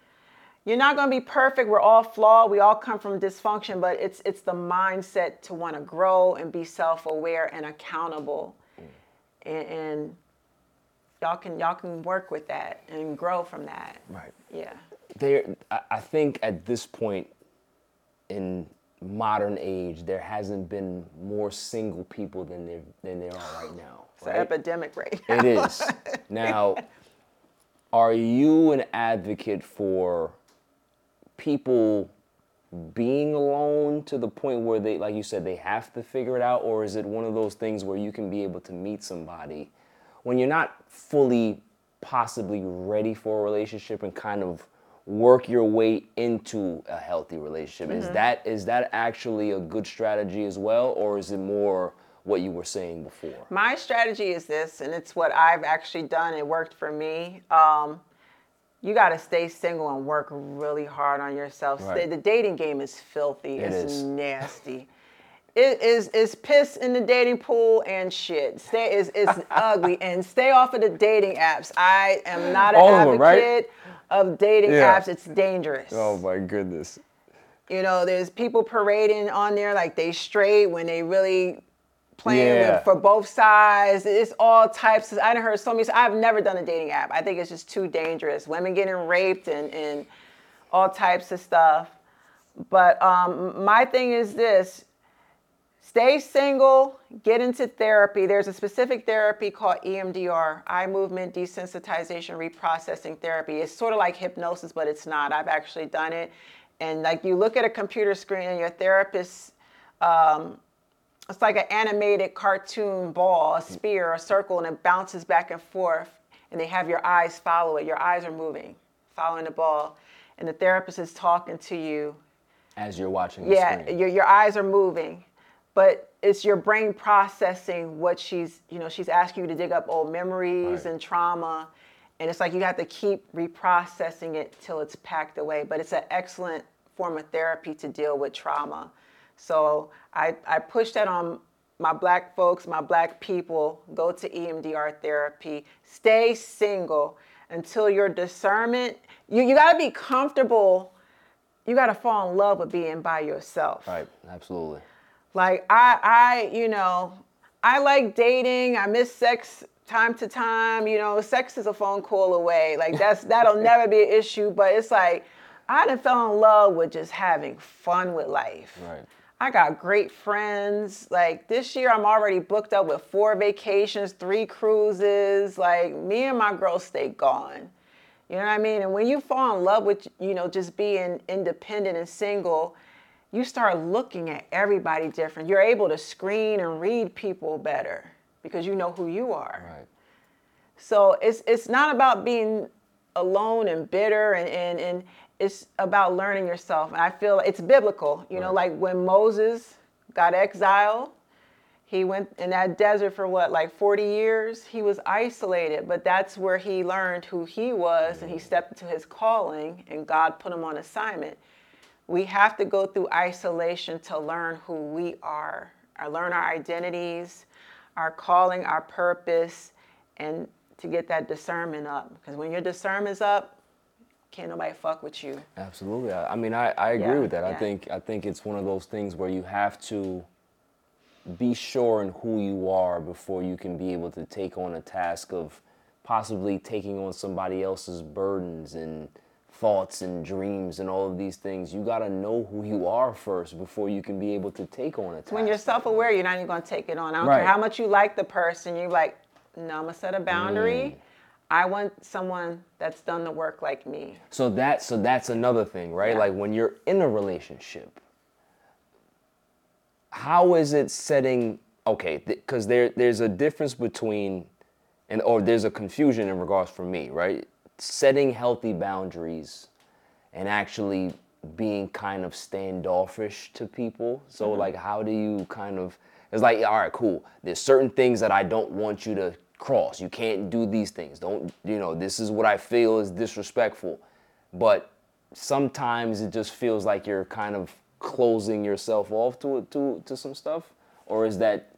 you're not going to be perfect. We're all flawed. We all come from dysfunction, but it's it's the mindset to want to grow and be self aware and accountable, and, and y'all can y'all can work with that and grow from that. Right. Yeah. there I- think at this point in modern age there hasn't been more single people than there than there are right now It's an epidemic right now. it is now are you an advocate for people being alone to the point where they like you said they have to figure it out or is it one of those things where you can be able to meet somebody when you're not fully possibly ready for a relationship and kind of work your way into a healthy relationship is that is that actually a good strategy as well or is it more what you were saying before My strategy is this, and it's what I've actually done. It worked for me. Um, you got to stay single and work really hard on yourself. Stay, Right. the dating game is filthy. It it's is. nasty. It is is piss in the dating pool and shit. Stay is is ugly and stay off of the dating apps. I am not an All of them, right? advocate of dating Yeah. apps. It's dangerous. Oh my goodness You know, there's people parading on there like they straight when they really playing Yeah. with, for both sides. It's all types. I done heard so many. I've never done a dating app. I think it's just too dangerous. Women getting raped and and all types of stuff. But um, my thing is this: stay single, get into therapy. There's a specific therapy called EMDR, eye movement desensitization reprocessing therapy. It's sort of like hypnosis, but it's not. I've actually done it. And like you look at a computer screen and your therapist, um, it's like an animated cartoon ball, a mm. spear, a circle, and it bounces back and forth. And they have your eyes follow it. Your eyes are moving, following the ball. And the therapist is talking to you as you're watching the screen. yeah, screen. your your eyes are moving, but it's your brain processing what she's you know she's asking you to dig up old memories Right. and trauma, and it's like you have to keep reprocessing it till it's packed away. But it's an excellent form of therapy to deal with trauma. So I I push that on my black folks, my black people. Go to EMDR therapy. Stay single until your discernment. You you got to be comfortable you got to fall in love with being by yourself. right absolutely Like I, I, you know, I like dating. I miss sex time to time. You know, sex is a phone call away. Like that's that'll never be an issue. But it's like I done fell in love with just having fun with life. Right. I got great friends. Like this year, I'm already booked up with four vacations, three cruises. Like me and my girls stay gone. You know what I mean? And when you fall in love with, you know, just being independent and single, you start looking at everybody different. You're able to screen and read people better because you know who you are. right So it's it's not about being alone and bitter and, and, and it's about learning yourself. And I feel it's biblical. You know, like when Moses got exiled, he went in that desert for what, like 40 years? He was isolated, but that's where he learned who he was and he stepped into his calling and God put him on assignment. We have to go through isolation to learn who we are, or learn our identities, our calling, our purpose, and to get that discernment up. Because when your discernment's up, can't nobody fuck with you. Absolutely. I, I mean, I, I agree Yeah, with that. I think I think it's one of those things where you have to be sure in who you are before you can be able to take on a task of possibly taking on somebody else's burdens and thoughts and dreams and all of these things. You got to know who you are first before you can be able to take on a task. When you're self-aware, you're not even going to take it on. I don't Right. care how much you like the person. You're like, no, I'm gonna set a Mm. I want someone that's done the work like me. So that so that's another thing, right? Yeah. Like when you're in a relationship, how is it setting? Okay, because there there's a difference between, and or there's a confusion in regards for me, right? Setting healthy boundaries, and actually being kind of standoffish to people. So mm-hmm. like, how do you kind of? It's like, all right, cool. There's certain things that I don't want you to cross. You can't do these things. Don't you know? This is what I feel is disrespectful, but sometimes it just feels like you're kind of closing yourself off to to to some stuff, or is that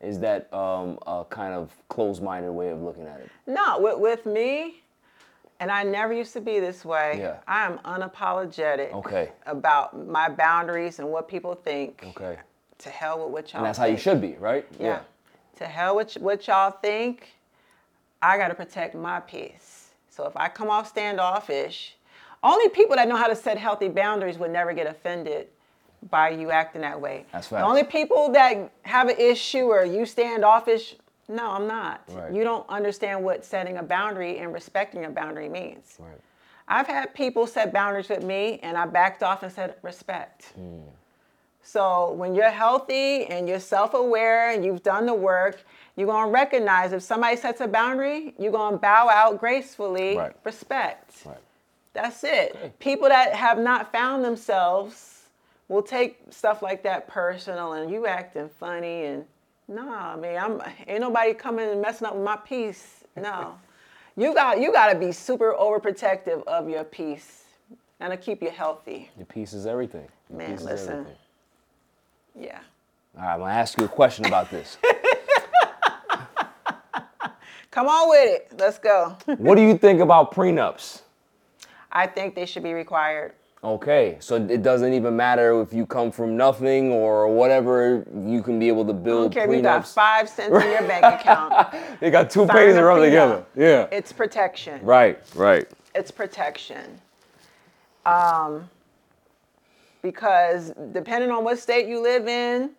is that um, a kind of closed-minded way of looking at it? No, with, with me, and I never used to be this way. Yeah. I am unapologetic Okay. about my boundaries and what people think. Okay, To hell with what y'all. and that's how you should be, right? Yeah. To hell with what y'all think. I got to protect my peace. So if I come off standoffish, only people that know how to set healthy boundaries would never get offended by you acting that way. That's right. The only people that have an issue or you standoffish, no, I'm not. Right. You don't understand what setting a boundary and respecting a boundary means. Right. I've had people set boundaries with me and I backed off and said respect. Hmm. So when you're healthy and you're self-aware and you've done the work, you're gonna recognize if somebody sets a boundary, you're gonna bow out gracefully, Right. respect. Right. That's it. People that have not found themselves will take stuff like that personal and you acting funny and nah, man, I'm ain't nobody coming and messing up with my peace. No. you got you gotta be super overprotective of your peace and to keep you healthy. Your peace is everything. Your Man, listen. everything. Yeah. All right, I'm gonna ask you a question about this. Come on with it. Let's go. what do you think about prenups? I think they should be required. Okay, so it doesn't even matter if you come from nothing or whatever. You can be able to build if you got five cents in your bank account. They got two Sign pages rubbed together. Yeah. It's protection. Right. Right. It's protection. Um, because depending on what state you live in,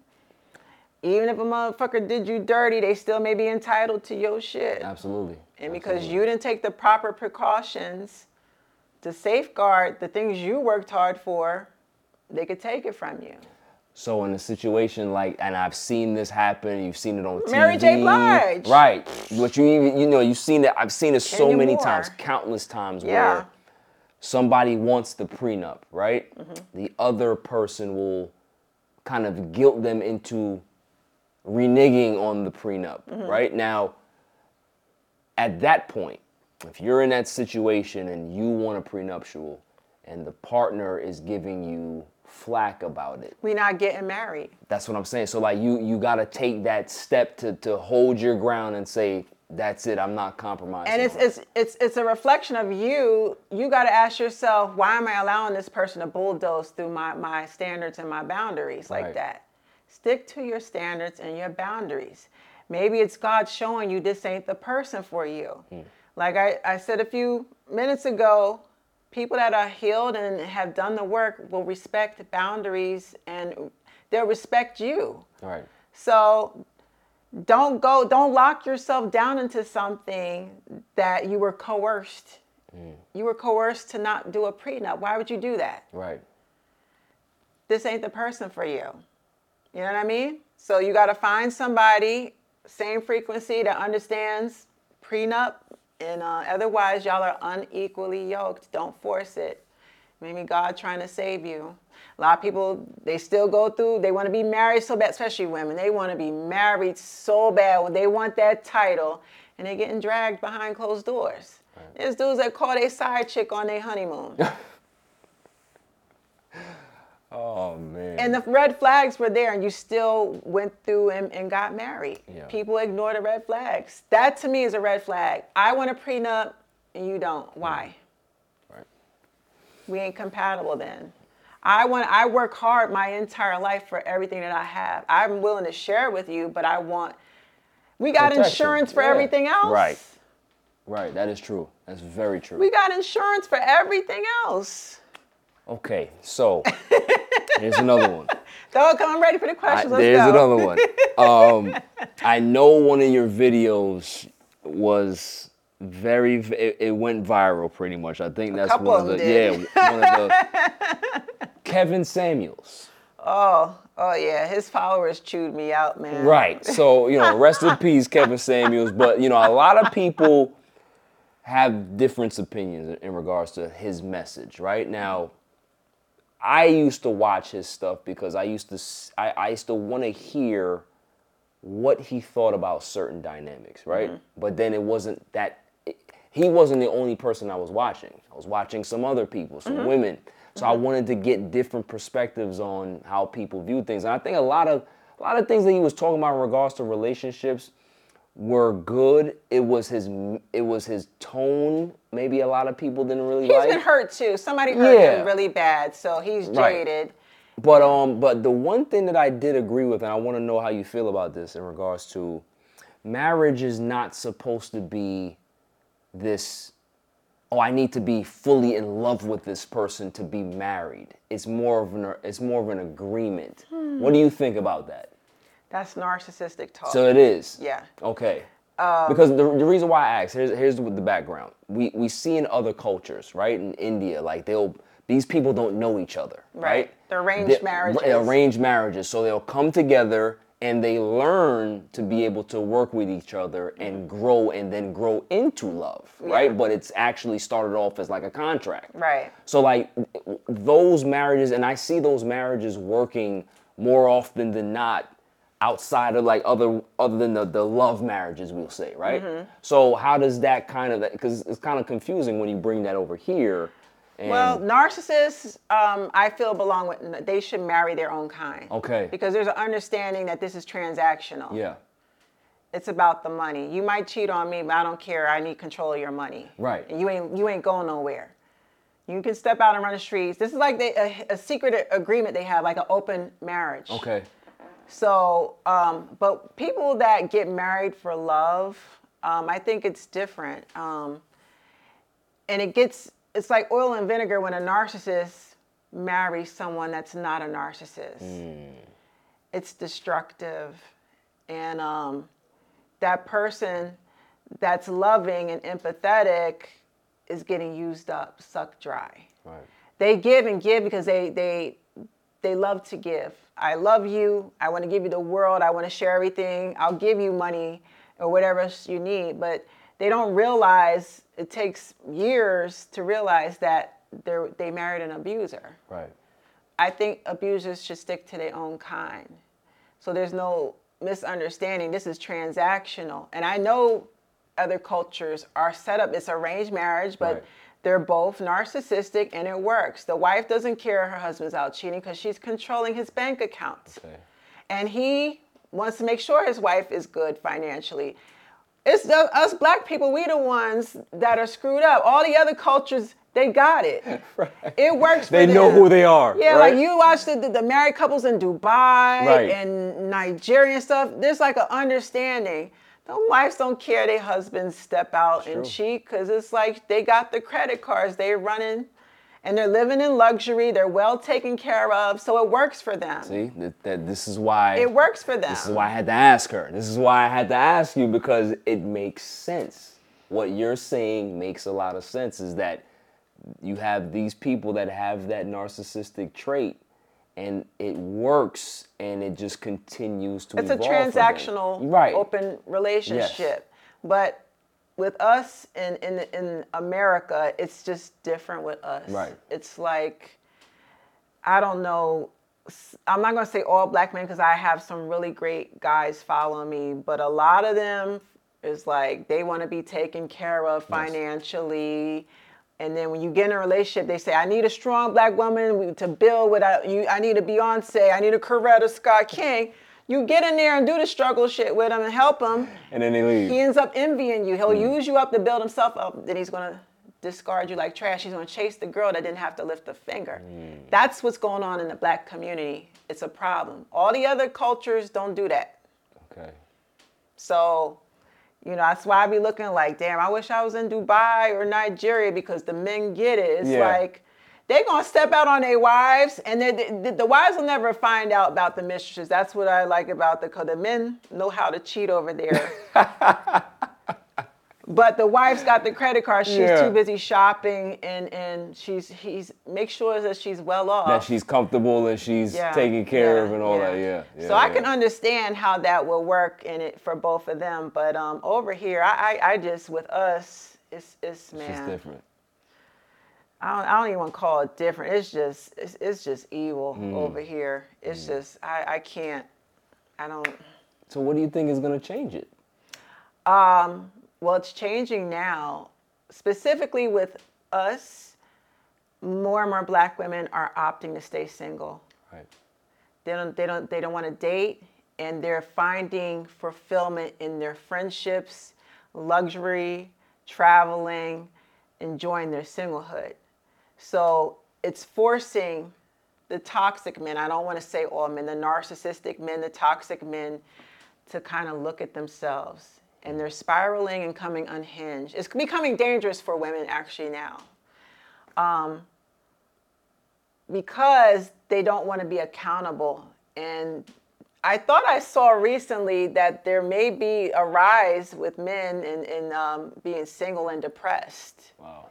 even if a motherfucker did you dirty, they still may be entitled to your shit. Absolutely. And because you didn't take the proper precautions to safeguard the things you worked hard for, they could take it from you. So in a situation like, and I've seen this happen. You've seen it on TV. Mary J. Blige. Right. But you even, you know, you've seen it. I've seen it so many times, countless times, Yeah. where somebody wants the prenup, right? Mm-hmm. The other person will kind of guilt them into reneging on the prenup, Mm-hmm. right? Now, at that point, if you're in that situation and you want a prenuptial and the partner is giving you flack about it, We're not getting married. that's what I'm saying. So like you you gotta take that step to to hold your ground and say, that's it, I'm not compromising. And it's it's it's it's a reflection of you. You got to ask yourself, why am I allowing this person to bulldoze through my my standards and my boundaries like Right. that? Stick to your standards and your boundaries. Maybe it's God showing you this ain't the person for you. Hmm. Like I, I said a few minutes ago, people that are healed and have done the work will respect boundaries and they'll respect you. All right. So don't go don't lock yourself down into something that you were coerced. You were coerced to not do a prenup. Why would you do that? Right. This ain't the person for you. You know what I mean? So you got to find somebody same frequency that understands prenup and uh, otherwise y'all are unequally yoked. Don't force it. Maybe God trying to save you. A lot of people they still go through. They want to be married so bad, especially women. They want to be married so bad when they want that title, and they're getting dragged behind closed doors. There's dudes that call their side chick on their honeymoon. Oh man. And the red flags were there, and you still went through and, and got married. Yeah. People ignore the red flags. That to me is a red flag. I want a prenup, and you don't. Why? Mm. right. We ain't compatible then. I want. I work hard my entire life for everything that I have. I'm willing to share with you, but I want. We got Protection. insurance for Yeah. everything else. Right. Right. That is true. That's very true. We got insurance for everything else. okay. So here's another one. So come, I'm ready for the I, questions. Let's there's go. another one. Um, I know one of your videos was very. It, it went viral pretty much. I think that's one of the. did. Yeah, one of the. Kevin Samuels. Oh, oh yeah. His followers chewed me out, man. Right. So, you know, rest in peace, Kevin Samuels. But, you know, a lot of people have different opinions in regards to his message, right? Now, I used to watch his stuff because I used to, I used to want to hear what he thought about certain dynamics, right? Mm-hmm. But then it wasn't that, he wasn't the only person I was watching. I was watching some other people, some women. So I wanted to get different perspectives on how people view things. And I think a lot of, a lot of things that he was talking about in regards to relationships were good. It was his, it was his tone. Maybe a lot of people didn't really He's like. been hurt too. Somebody hurt Yeah. him really bad, so he's Right. jaded. But um, but the one thing that I did agree with, and I want to know how you feel about this in regards to marriage is not supposed to be this. Oh, I need to be fully in love with this person to be married. It's more of an it's more of an agreement. Hmm. What do you think about that? That's narcissistic talk. So it is. Yeah. Okay. Um, because the, the reason why I ask here's here's the, the background. We we see in other cultures, right? In India, like they'll these people don't know each other, right? Right. They're arranged They- marriages. Arranged marriages. So they'll come together and they learn to be able to work with each other and grow and then grow into love, right? But it's actually started off as like a contract. Right. So like those marriages, and I see those marriages working more often than not outside of like other other than the, the love marriages we'll say right Mm-hmm. so how does that kind of because it's kind of confusing when you bring that over here and Well, narcissists, um, I feel belong with. They should marry their own kind. Okay. Because there's an understanding that this is transactional. yeah It's about the money. You might cheat on me, but I don't care. I need control of your money. Right. And you ain't you ain't going nowhere. You can step out and run the streets. This is like they, a, a secret agreement they have, like an open marriage. okay So, um, but people that get married for love, um, I think it's different. Um, and it gets, it's like oil and vinegar when a narcissist marries someone that's not a narcissist. It's destructive. And um, that person that's loving and empathetic is getting used up, sucked dry right they give and give because they they they love to give. I love you. I want to give you the world. I want to share everything. I'll give you money or whatever you need, but they don't realize it takes years to realize that they they married an abuser. right I think abusers should stick to their own kind. So there's no misunderstanding. This is transactional. And I know other cultures are set up, it's arranged marriage, but Right. they're both narcissistic and it works. The wife doesn't care her husband's out cheating because she's controlling his bank account. okay And he wants to make sure his wife is good financially. It's the, us black people, we the ones that are screwed up. All the other cultures, they got it. It works for they know who they are Yeah, right? like you watch the, the, the married couples in Dubai Right. and Nigeria and stuff. There's like an understanding. The wives don't care their husbands step out and true. cheat because it's like they got the credit cards. They're running and they're living in luxury. They're well taken care of. So it works for them. see that, that this is why It works for them. This is why I had to ask her. This is why I had to ask you because it makes sense. What you're saying makes a lot of sense is that you have these people that have that narcissistic trait and it works and it just continues to it's a evolve for them. transactional right. open relationship but with us in, in in america it's just different with us Right. it's like i don't know I'm not going to say all black men because i have some really great guys following me but a lot of them is like they want to be taken care of financially And then when you get in a relationship, they say, "I need a strong black woman to build without you. I need a Beyonce. I need a Coretta Scott King." You get in there and do the struggle shit with him and help him. And then they leave. He ends up envying you. He'll mm. use you up to build himself up. Then he's gonna discard you like trash. He's gonna chase the girl that didn't have to lift a finger. Mm. That's what's going on in the black community. It's a problem. All the other cultures don't do that. Okay. So, you know, that's why I be looking like, damn, I wish I was in Dubai or Nigeria because the men get it. It's Yeah. like they gonna step out on their wives, and the, the wives will never find out about the mistresses. That's what I like about the, cause the men know how to cheat over there. but the wife's got the credit card. She's Yeah. too busy shopping, and and she's he's make sure that she's well off. That she's comfortable and she's Yeah, taken care yeah, of and all that. Yeah. so I can understand how that will work in it for both of them, but um, over here, I, I, I just with us, it's it's It's man, just different. I don't, I don't even want to call it different. It's just it's, it's just evil Mm. over here. It's just I, I can't. I don't. So what do you think is gonna change it? Well, it's changing now, specifically with us. More and more Black women are opting to stay single. Right. They don't they don't they don't want to date and they're finding fulfillment in their friendships, luxury, traveling, enjoying their singlehood. So it's forcing the toxic men, I don't want to say all men, the narcissistic men, the toxic men, to kind of look at themselves. And they're spiraling and coming unhinged. It's becoming dangerous for women actually now because they don't want to be accountable. And I thought I saw recently that there may be a rise with men in, in um, being single and depressed. Wow.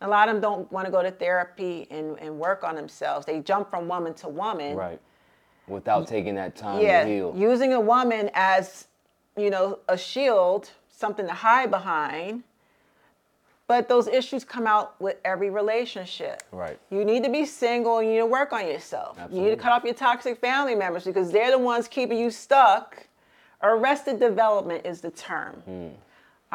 A lot of them don't want to go to therapy and, and work on themselves. They jump from woman to woman. Right. Without taking that time Yeah, to heal. using a woman as, you know, a shield, something to hide behind. But those issues come out with every relationship. Right. You need to be single and you need to work on yourself. Absolutely. You need to cut off your toxic family members because they're the ones keeping you stuck. Arrested development is the term. Hmm.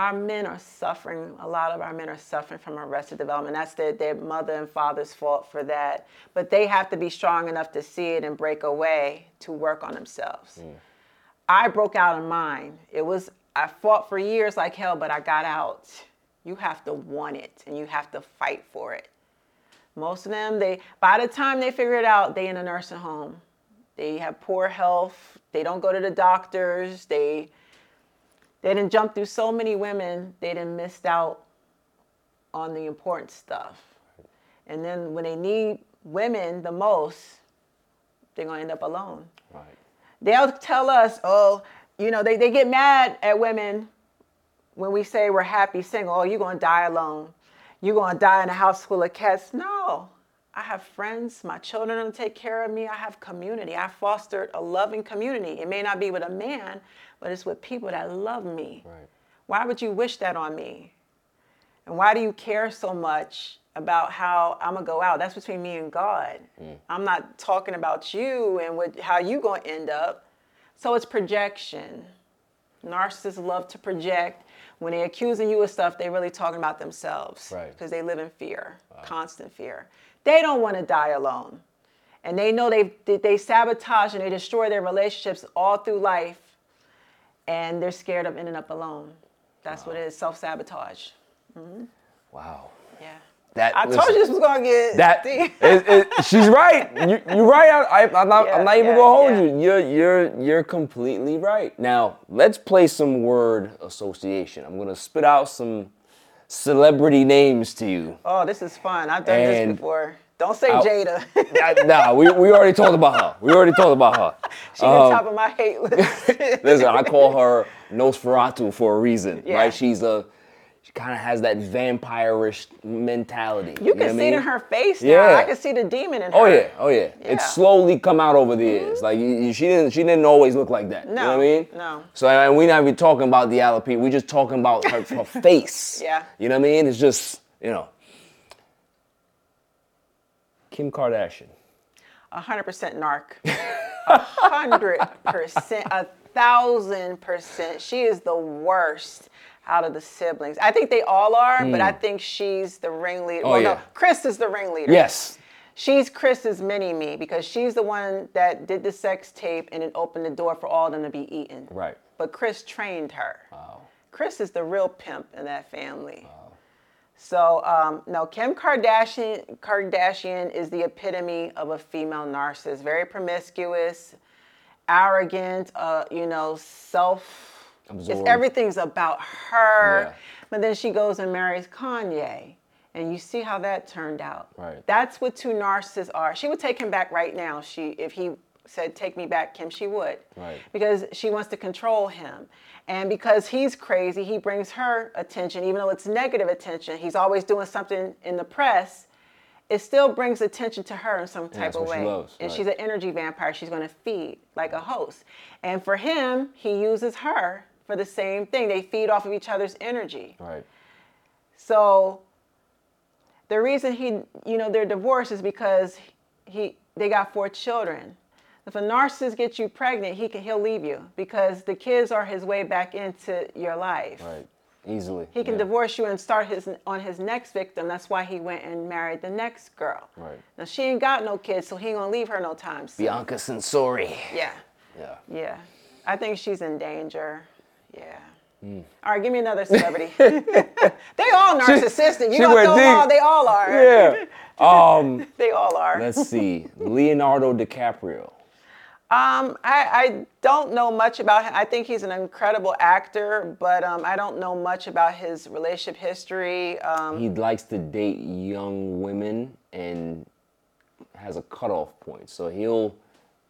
Our men are suffering, a lot of our men are suffering from arrested development. That's their, their mother and father's fault for that. But they have to be strong enough to see it and break away to work on themselves. Hmm. I broke out in mine. It was, I fought for years like hell, but I got out. You have to want it and you have to fight for it. Most of them, they by the time they figure it out, they in a nursing home. They have poor health. They don't go to the doctors. They they didn't jump through so many women. They didn't missed out on the important stuff. And then when they need women the most, they're gonna end up alone. Right. They'll tell us, oh, you know, they, they get mad at women when we say we're happy single. Oh, you're gonna die alone. You're gonna die in a house full of cats. No. I have friends, my children gonna take care of me. I have community. I fostered a loving community. It may not be with a man, but it's with people that love me. Right. Why would you wish that on me? And why do you care so much about how I'm gonna go out? That's between me and God. Mm. I'm not talking about you and what, how you gonna end up. So it's projection. Narcissists love to project. When they're accusing you of stuff, they're really talking about themselves. Right. Because they live in fear, constant fear. They don't want to die alone. And they know they they sabotage and they destroy their relationships all through life. And they're scared of ending up alone. That's what it is, self-sabotage. Mm-hmm. Wow. Yeah. That I told you this was gonna get That it, it, she's right. You, you're right. I, I, I'm not. Yeah, I'm not even yeah, gonna hold yeah. you. You're you're you're completely right. Now let's play some word association. I'm gonna spit out some celebrity names to you. Oh, this is fun. I've done And this before. Don't say I'll- Jada. I- nah, we, we already talked about her. We already talked about her. She's on top um, of my hate list. Listen, I call her Nosferatu for a reason, Yeah. right? She's a, she kind of has that vampire-ish mentality. You can know I see it in her face now. Yeah. I can see the demon in her. Oh yeah, oh yeah. Yeah. Mm-hmm. It's slowly come out over the years. Like you, you- she didn't, she didn't always look like that. you know No, what I mean? no. So and we not even talking about the alopecia. We just talking about her, her face. Yeah. You know what I mean? It's just you know. Kim Kardashian. A hundred percent narc. A hundred percent, a thousand percent. She is the worst. Out of the siblings. I think they all are, but Hmm. I think she's the ringleader. Oh, well, yeah. no, Kris is the ringleader. Yes. She's Kris's mini me because she's the one that did the sex tape and it opened the door for all of them to be eaten. Right. But Kris trained her. Wow. Kris is the real pimp in that family. Wow. So um, no, Kim Kardashian Kardashian is the epitome of a female narcissist. Very promiscuous, arrogant. Uh, you know, self. It's, everything's about her. Yeah. But then she goes and marries Kanye, and you see how that turned out. Right. That's what two narcissists are. She would take him back right now. if She if he said take me back, Kim, she would. Right. Because she wants to control him. And because he's crazy, he brings her attention, even though it's negative attention. He's always doing something in the press. It still brings attention to her in some type that's of what she way. loves, And right. she's an energy vampire. She's going to feed like a host. And for him, he uses her for the same thing. They feed off of each other's energy. Right. So the reason he, you know, they're divorced is because he they got four children. If a narcissist gets you pregnant, he can he'll leave you because the kids are his way back into your life. Right. Easily. He can yeah. divorce you and start his on his next victim. That's why he went and married the next girl. Right. Now she ain't got no kids, so he ain't gonna leave her no time soon. Bianca Censori. Yeah. Yeah. Yeah. I think she's in danger. Yeah. Hmm. All right, give me another celebrity. they all narcissistic. You she gonna went throw them deep. all? They all are. Yeah. Um, They all are. let's see. Leonardo DiCaprio. Um, I, I don't know much about him. I think he's an incredible actor, but um, I don't know much about his relationship history. Um, He likes to date young women and has a cutoff point. So he'll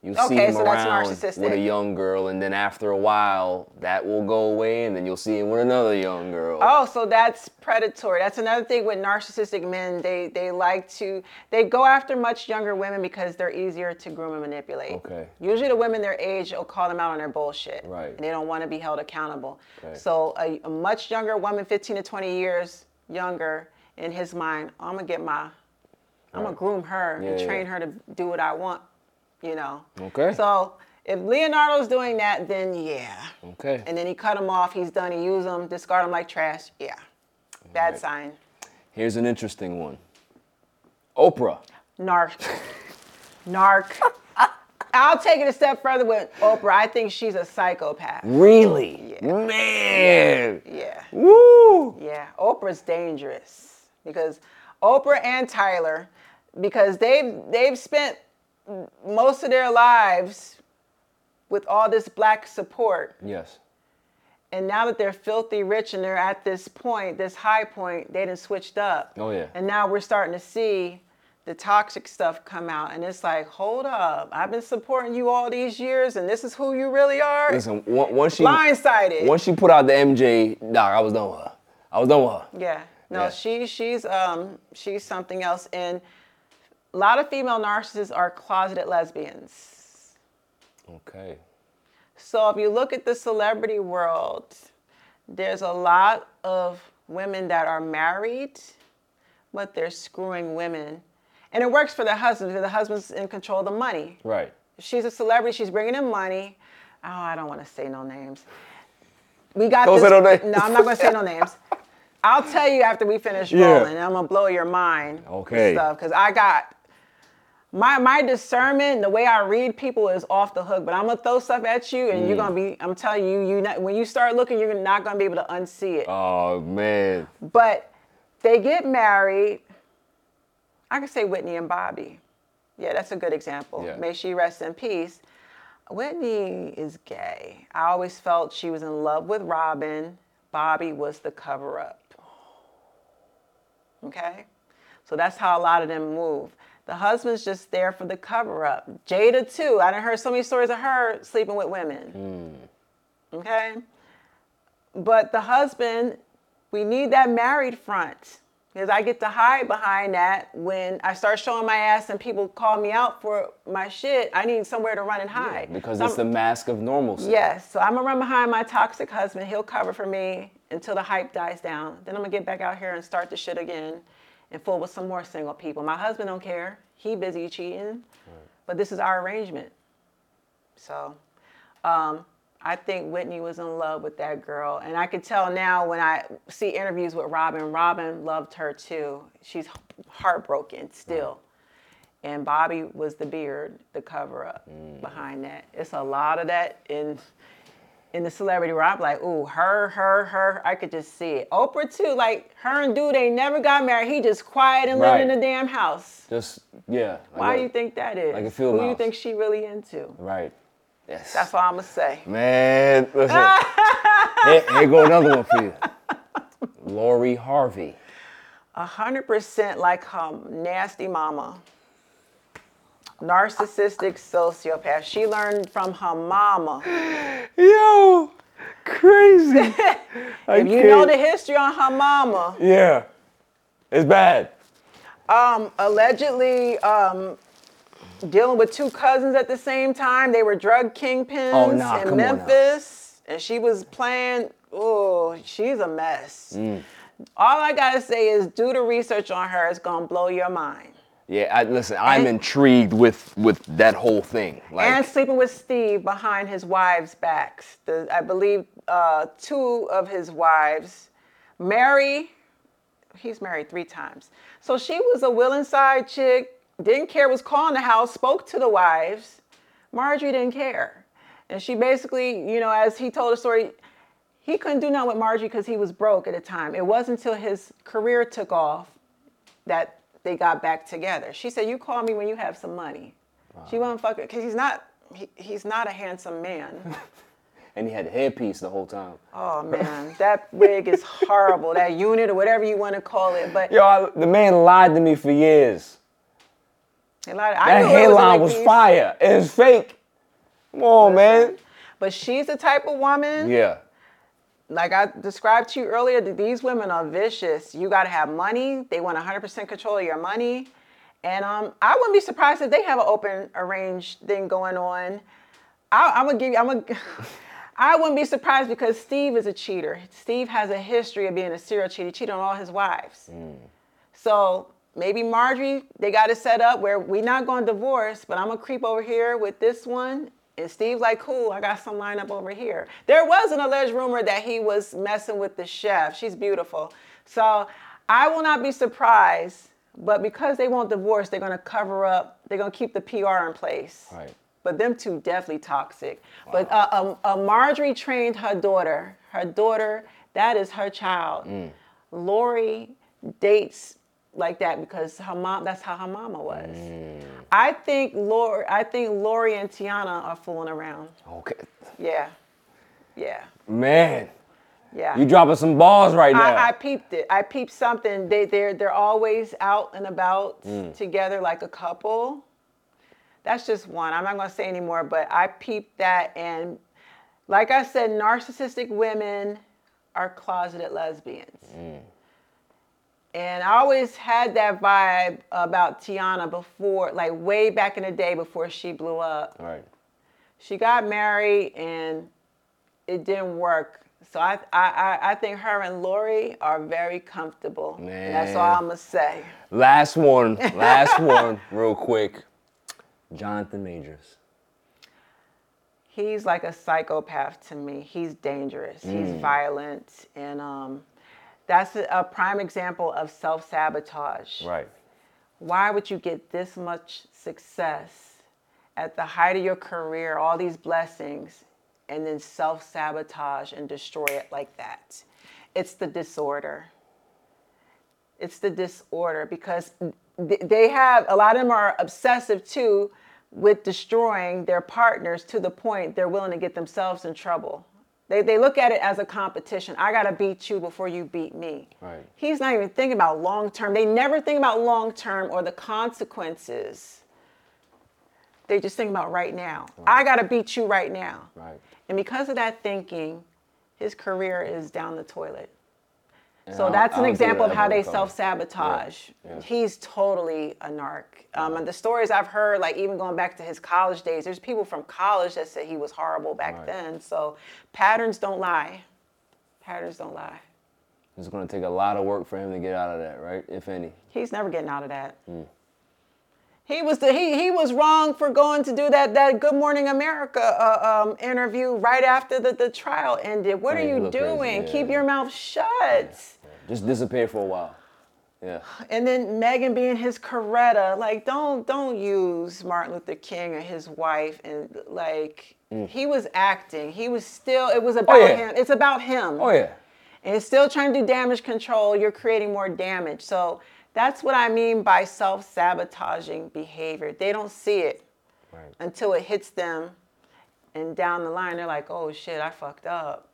you see Okay, him so around with a young girl, and then after a while, that will go away, and then you'll see him with another young girl. Oh, so that's predatory. That's another thing with narcissistic men. They they like to they go after much younger women because they're easier to groom and manipulate. Okay. Usually the women their age will call them out on their bullshit. Right. And they don't want to be held accountable. Okay. So a, a much younger woman, 15 to 20 years younger, in his mind, I'm gonna get my I'm gonna groom her and train yeah. her to do what I want, you know. Okay. So if Leonardo's doing that, then yeah. Okay. And then he cut him off. He's done. He used them, discard them like trash. Yeah, bad Right. sign. Here's an interesting one. Oprah. Narc. Narc. I'll take it a step further with Oprah. I think she's a psychopath. Really? Yeah. Man. Yeah. Woo. Yeah. Oprah's dangerous because Oprah and Tyler, because they've they've spent most of their lives with all this black support. Yes. And now that they're filthy rich and they're at this point, this high point, they done switched up. Oh, yeah. And now we're starting to see the toxic stuff come out. And it's like, hold up, I've been supporting you all these years and this is who you really are? Listen, on- once she Blindsided. once she put out the MJ doc, I was done with her. I was done with her. yeah. No, Yeah. she she's um she's something else. And a lot of female narcissists are closeted lesbians. Okay. So if you look at the celebrity world, there's a lot of women that are married, but they're screwing women. And it works for the husband because the husband's in control of the money. Right. She's a celebrity, she's bringing in money. Oh, I don't want to say no names. We got Don't this. say no names. No, I'm not going to say no names. I'll tell you after we finish Yeah. rolling. I'm going to blow your mind. Okay. Stuff because I got my my discernment, the way I read people is off the hook. But I'm gonna throw stuff at you, and you're Mm. gonna be. I'm telling you, you not, when you start looking, you're not gonna be able to unsee it. Oh man. But they get married. I could say Whitney and Bobby. Yeah, that's a good example. Yeah. May she rest in peace. Whitney is gay. I always felt she was in love with Robyn. Bobby was the cover up. Okay? So that's how a lot of them move. The husband's just there for the cover up. Jada, too. I done heard so many stories of her sleeping with women. Hmm. Okay? But the husband, we need that married front. Because I get to hide behind that when I start showing my ass and people call me out for my shit. I need somewhere to run and hide. Because So it's the I'm- mask of normalcy. Yes, so I'm gonna run behind my toxic husband. He'll cover for me until the hype dies down. Then I'm gonna get back out here and start the shit again and full with some more single people. My husband don't care. He busy cheating, but this is our arrangement. So, um, I think Whitney was in love with that girl. And I could tell now when I see interviews with Robyn, Robyn loved her too. She's heartbroken still. And Bobby was the beard, the cover up behind that. It's a lot of that in in the celebrity where I'm like, ooh, her, her, her. I could just see it. Oprah too, like her and dude, they never got married. He just quiet and living in the damn house. Just yeah. like Why do you think that is? like a field Who do you think she really into? Right. Yes. That's all I'm gonna say. Man, listen. here, here go another one for you. Lori Harvey. A hundred percent like her nasty mama. Narcissistic sociopath. She learned from her mama. Yo, crazy. If you know the history on her mama, Yeah. It's bad. um, allegedly um, dealing with two cousins at the same time. They were drug kingpins Oh, nah, in come on now. Memphis, and she was playing. Oh, she's a mess. Mm. All I gotta say is do the research on her. It's gonna blow your mind. Yeah, I, listen, I'm And- intrigued with with that whole thing. Like, and sleeping with Steve behind his wives' backs. The, I believe uh, two of his wives, Mary, he's married three times. So she was a willing side chick, didn't care, was calling the house, spoke to the wives. Marjorie didn't care. And she basically, you know, as he told the story, he couldn't do nothing with Marjorie because he was broke at the time. It wasn't until his career took off that they got back together. She said, "You call me when you have some money." She wasn't fucking because he's not. He, he's not a handsome man. and he had a headpiece the whole time. Oh man, that wig is horrible. That unit or whatever you want to call it. But Yo, I, the man lied to me for years. lot I That it was hairline was fire. It's fake. Come on, man. But she's the type of woman. Yeah. Like I described to you earlier, that these women are vicious. You got to have money. They want 100% control of your money. And um, I wouldn't be surprised if they have an open arranged thing going on. I, I'm gonna give you. I'm gonna. I wouldn't be surprised because Steve is a cheater. Steve has a history of being a serial cheater. He cheated on all his wives. So maybe Marjorie, they got it set up where we're not going to divorce, but I'm gonna creep over here with this one. And Steve's like, cool, I got some lined up over here. There was an alleged rumor that he was messing with the chef. She's beautiful. So I will not be surprised, but because they won't divorce, they're gonna cover up, they're gonna keep the PR in place. Right. But them two definitely toxic. But uh, um, uh, Marjorie trained her daughter. Her daughter, that is her child. Lori dates like that because her mom. That's how her mama was. Mm. I think Lori. I think Lori and Tiana are fooling around. Okay. Yeah, yeah, Man, yeah. you dropping some balls right now. I, I peeped it. I peeped something. They they're they're always out and about mm. together like a couple. That's just one. I'm not gonna say anymore, but I peeped that and like I said, narcissistic women are closeted lesbians. Mm. And I always had that vibe about Tiana before, like way back in the day before she blew up right. she got married and it didn't work. So I I, I- think her and Lori are very comfortable. And that's all I'm gonna say. Last one. Last one, real quick. Jonathan Majors. He's like a psychopath to me. He's dangerous. He's violent, and um, that's a, prime example of self-sabotage. Right. Why would you get this much success at the height of your career, all these blessings, and then self sabotage and destroy it like that? It's the disorder. It's the disorder because they have, a lot of them are obsessive too with destroying their partners to the point they're willing to get themselves in trouble. They, they look at it as a competition. I got to beat you before you beat me. Right. He's not even thinking about long term. They never think about long term or the consequences. They just think about right now. I got to beat you right now. Right. And because of that thinking, his career is down the toilet. So that's an example of how they self sabotage. Yeah, yeah. He's totally a narc. Um, and the stories I've heard, like even going back to his college days, there's people from college that said he was horrible back Right. then. So patterns don't lie. Patterns don't lie. It's going to take a lot of work for him to get out of that, right? If any. He's never getting out of that. He was the he he was wrong for going to do that that Good Morning America uh, um, interview right after the, the trial ended. What Yeah, are you doing? yeah. Keep your mouth shut. Just disappear for a while. Yeah. And then Meagan being his Coretta, like don't don't use Martin Luther King or his wife and like he was acting. He was still it was about Mm. yeah. him. It's about him. Oh yeah. and it's still trying to do damage control, you're creating more damage. So that's what I mean by self sabotaging behavior. They don't see it Right. until it hits them, and down the line, they're like, oh shit, I fucked up.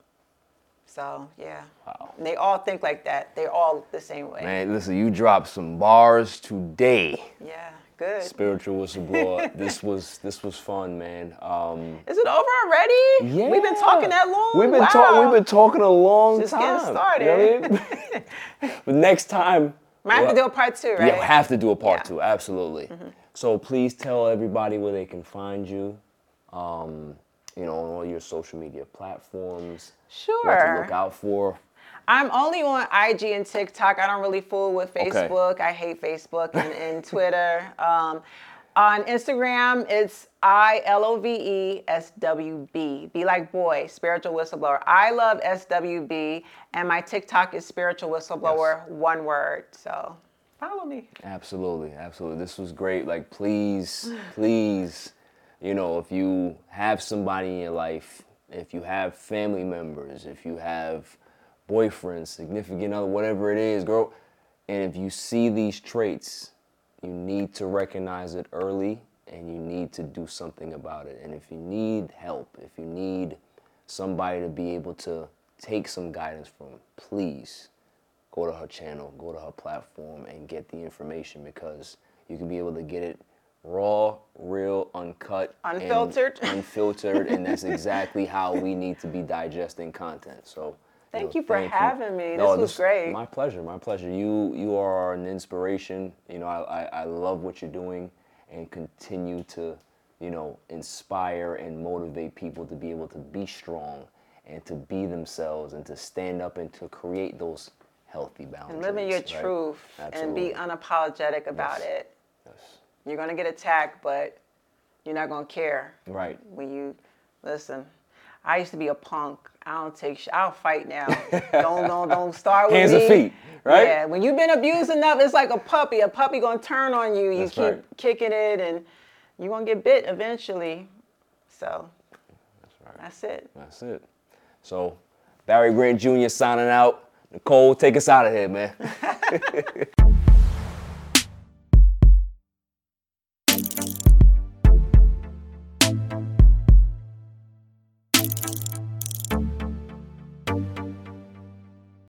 So, yeah. Wow. And they all think like that. They all the same way. Man, listen, you dropped some bars today. Yeah, good. Spiritual whistleblower. this was this was fun, man. Um, Is it over already? yeah. We've been talking that long? We've been wow. talking. We've been talking a long Just time. getting started. You know I mean? but next time, Might have to do a part two, right? Yeah, have to do a part Yeah. Mm-hmm. Absolutely. So please tell everybody where they can find you. Um, you know, on all your social media platforms. Sure. What to look out for. I'm only on IG and TikTok. I don't really fool with Okay. Facebook. I hate Facebook and, and Twitter. Um, on Instagram, it's I L O V E S W B. Be like boy, spiritual whistleblower. I love SWB, and my TikTok is spiritual whistleblower, one word. So follow me. Absolutely, absolutely. This was great. Like, please, please, you know, if you have somebody in your life, if you have family members, if you have boyfriends, significant other, whatever it is, girl, and if you see these traits, you need to recognize it early and you need to do something about it. And if you need help, if you need somebody to be able to take some guidance from, please go to her channel, go to her platform, and get the information because you can be able to get it raw, real, uncut, and Unfiltered. unfiltered, and that's exactly how we need to be digesting content. So. Thank know, you for thank having me. This was great. My pleasure. My pleasure. You you are an inspiration. You know, I, I, I love what you're doing, and continue to, you know, inspire and motivate people to be able to be strong and to be themselves and to stand up and to create those healthy boundaries. And living your right? truth and be unapologetic about Yes. it. Yes. You're gonna get attacked, but you're not gonna care. Right. when you listen. I used to be a punk. I don't take. Sh- I'll fight now. don't don't don't start with Hands me. and feet, right? Yeah. When you've been abused enough, it's like a puppy. A puppy gonna turn on you. You That's keep right. kicking it, and you're gonna get bit eventually. So That's right. that's it. That's it. So, Barry Grant Jr. signing out. Nicole, take us out of here, man.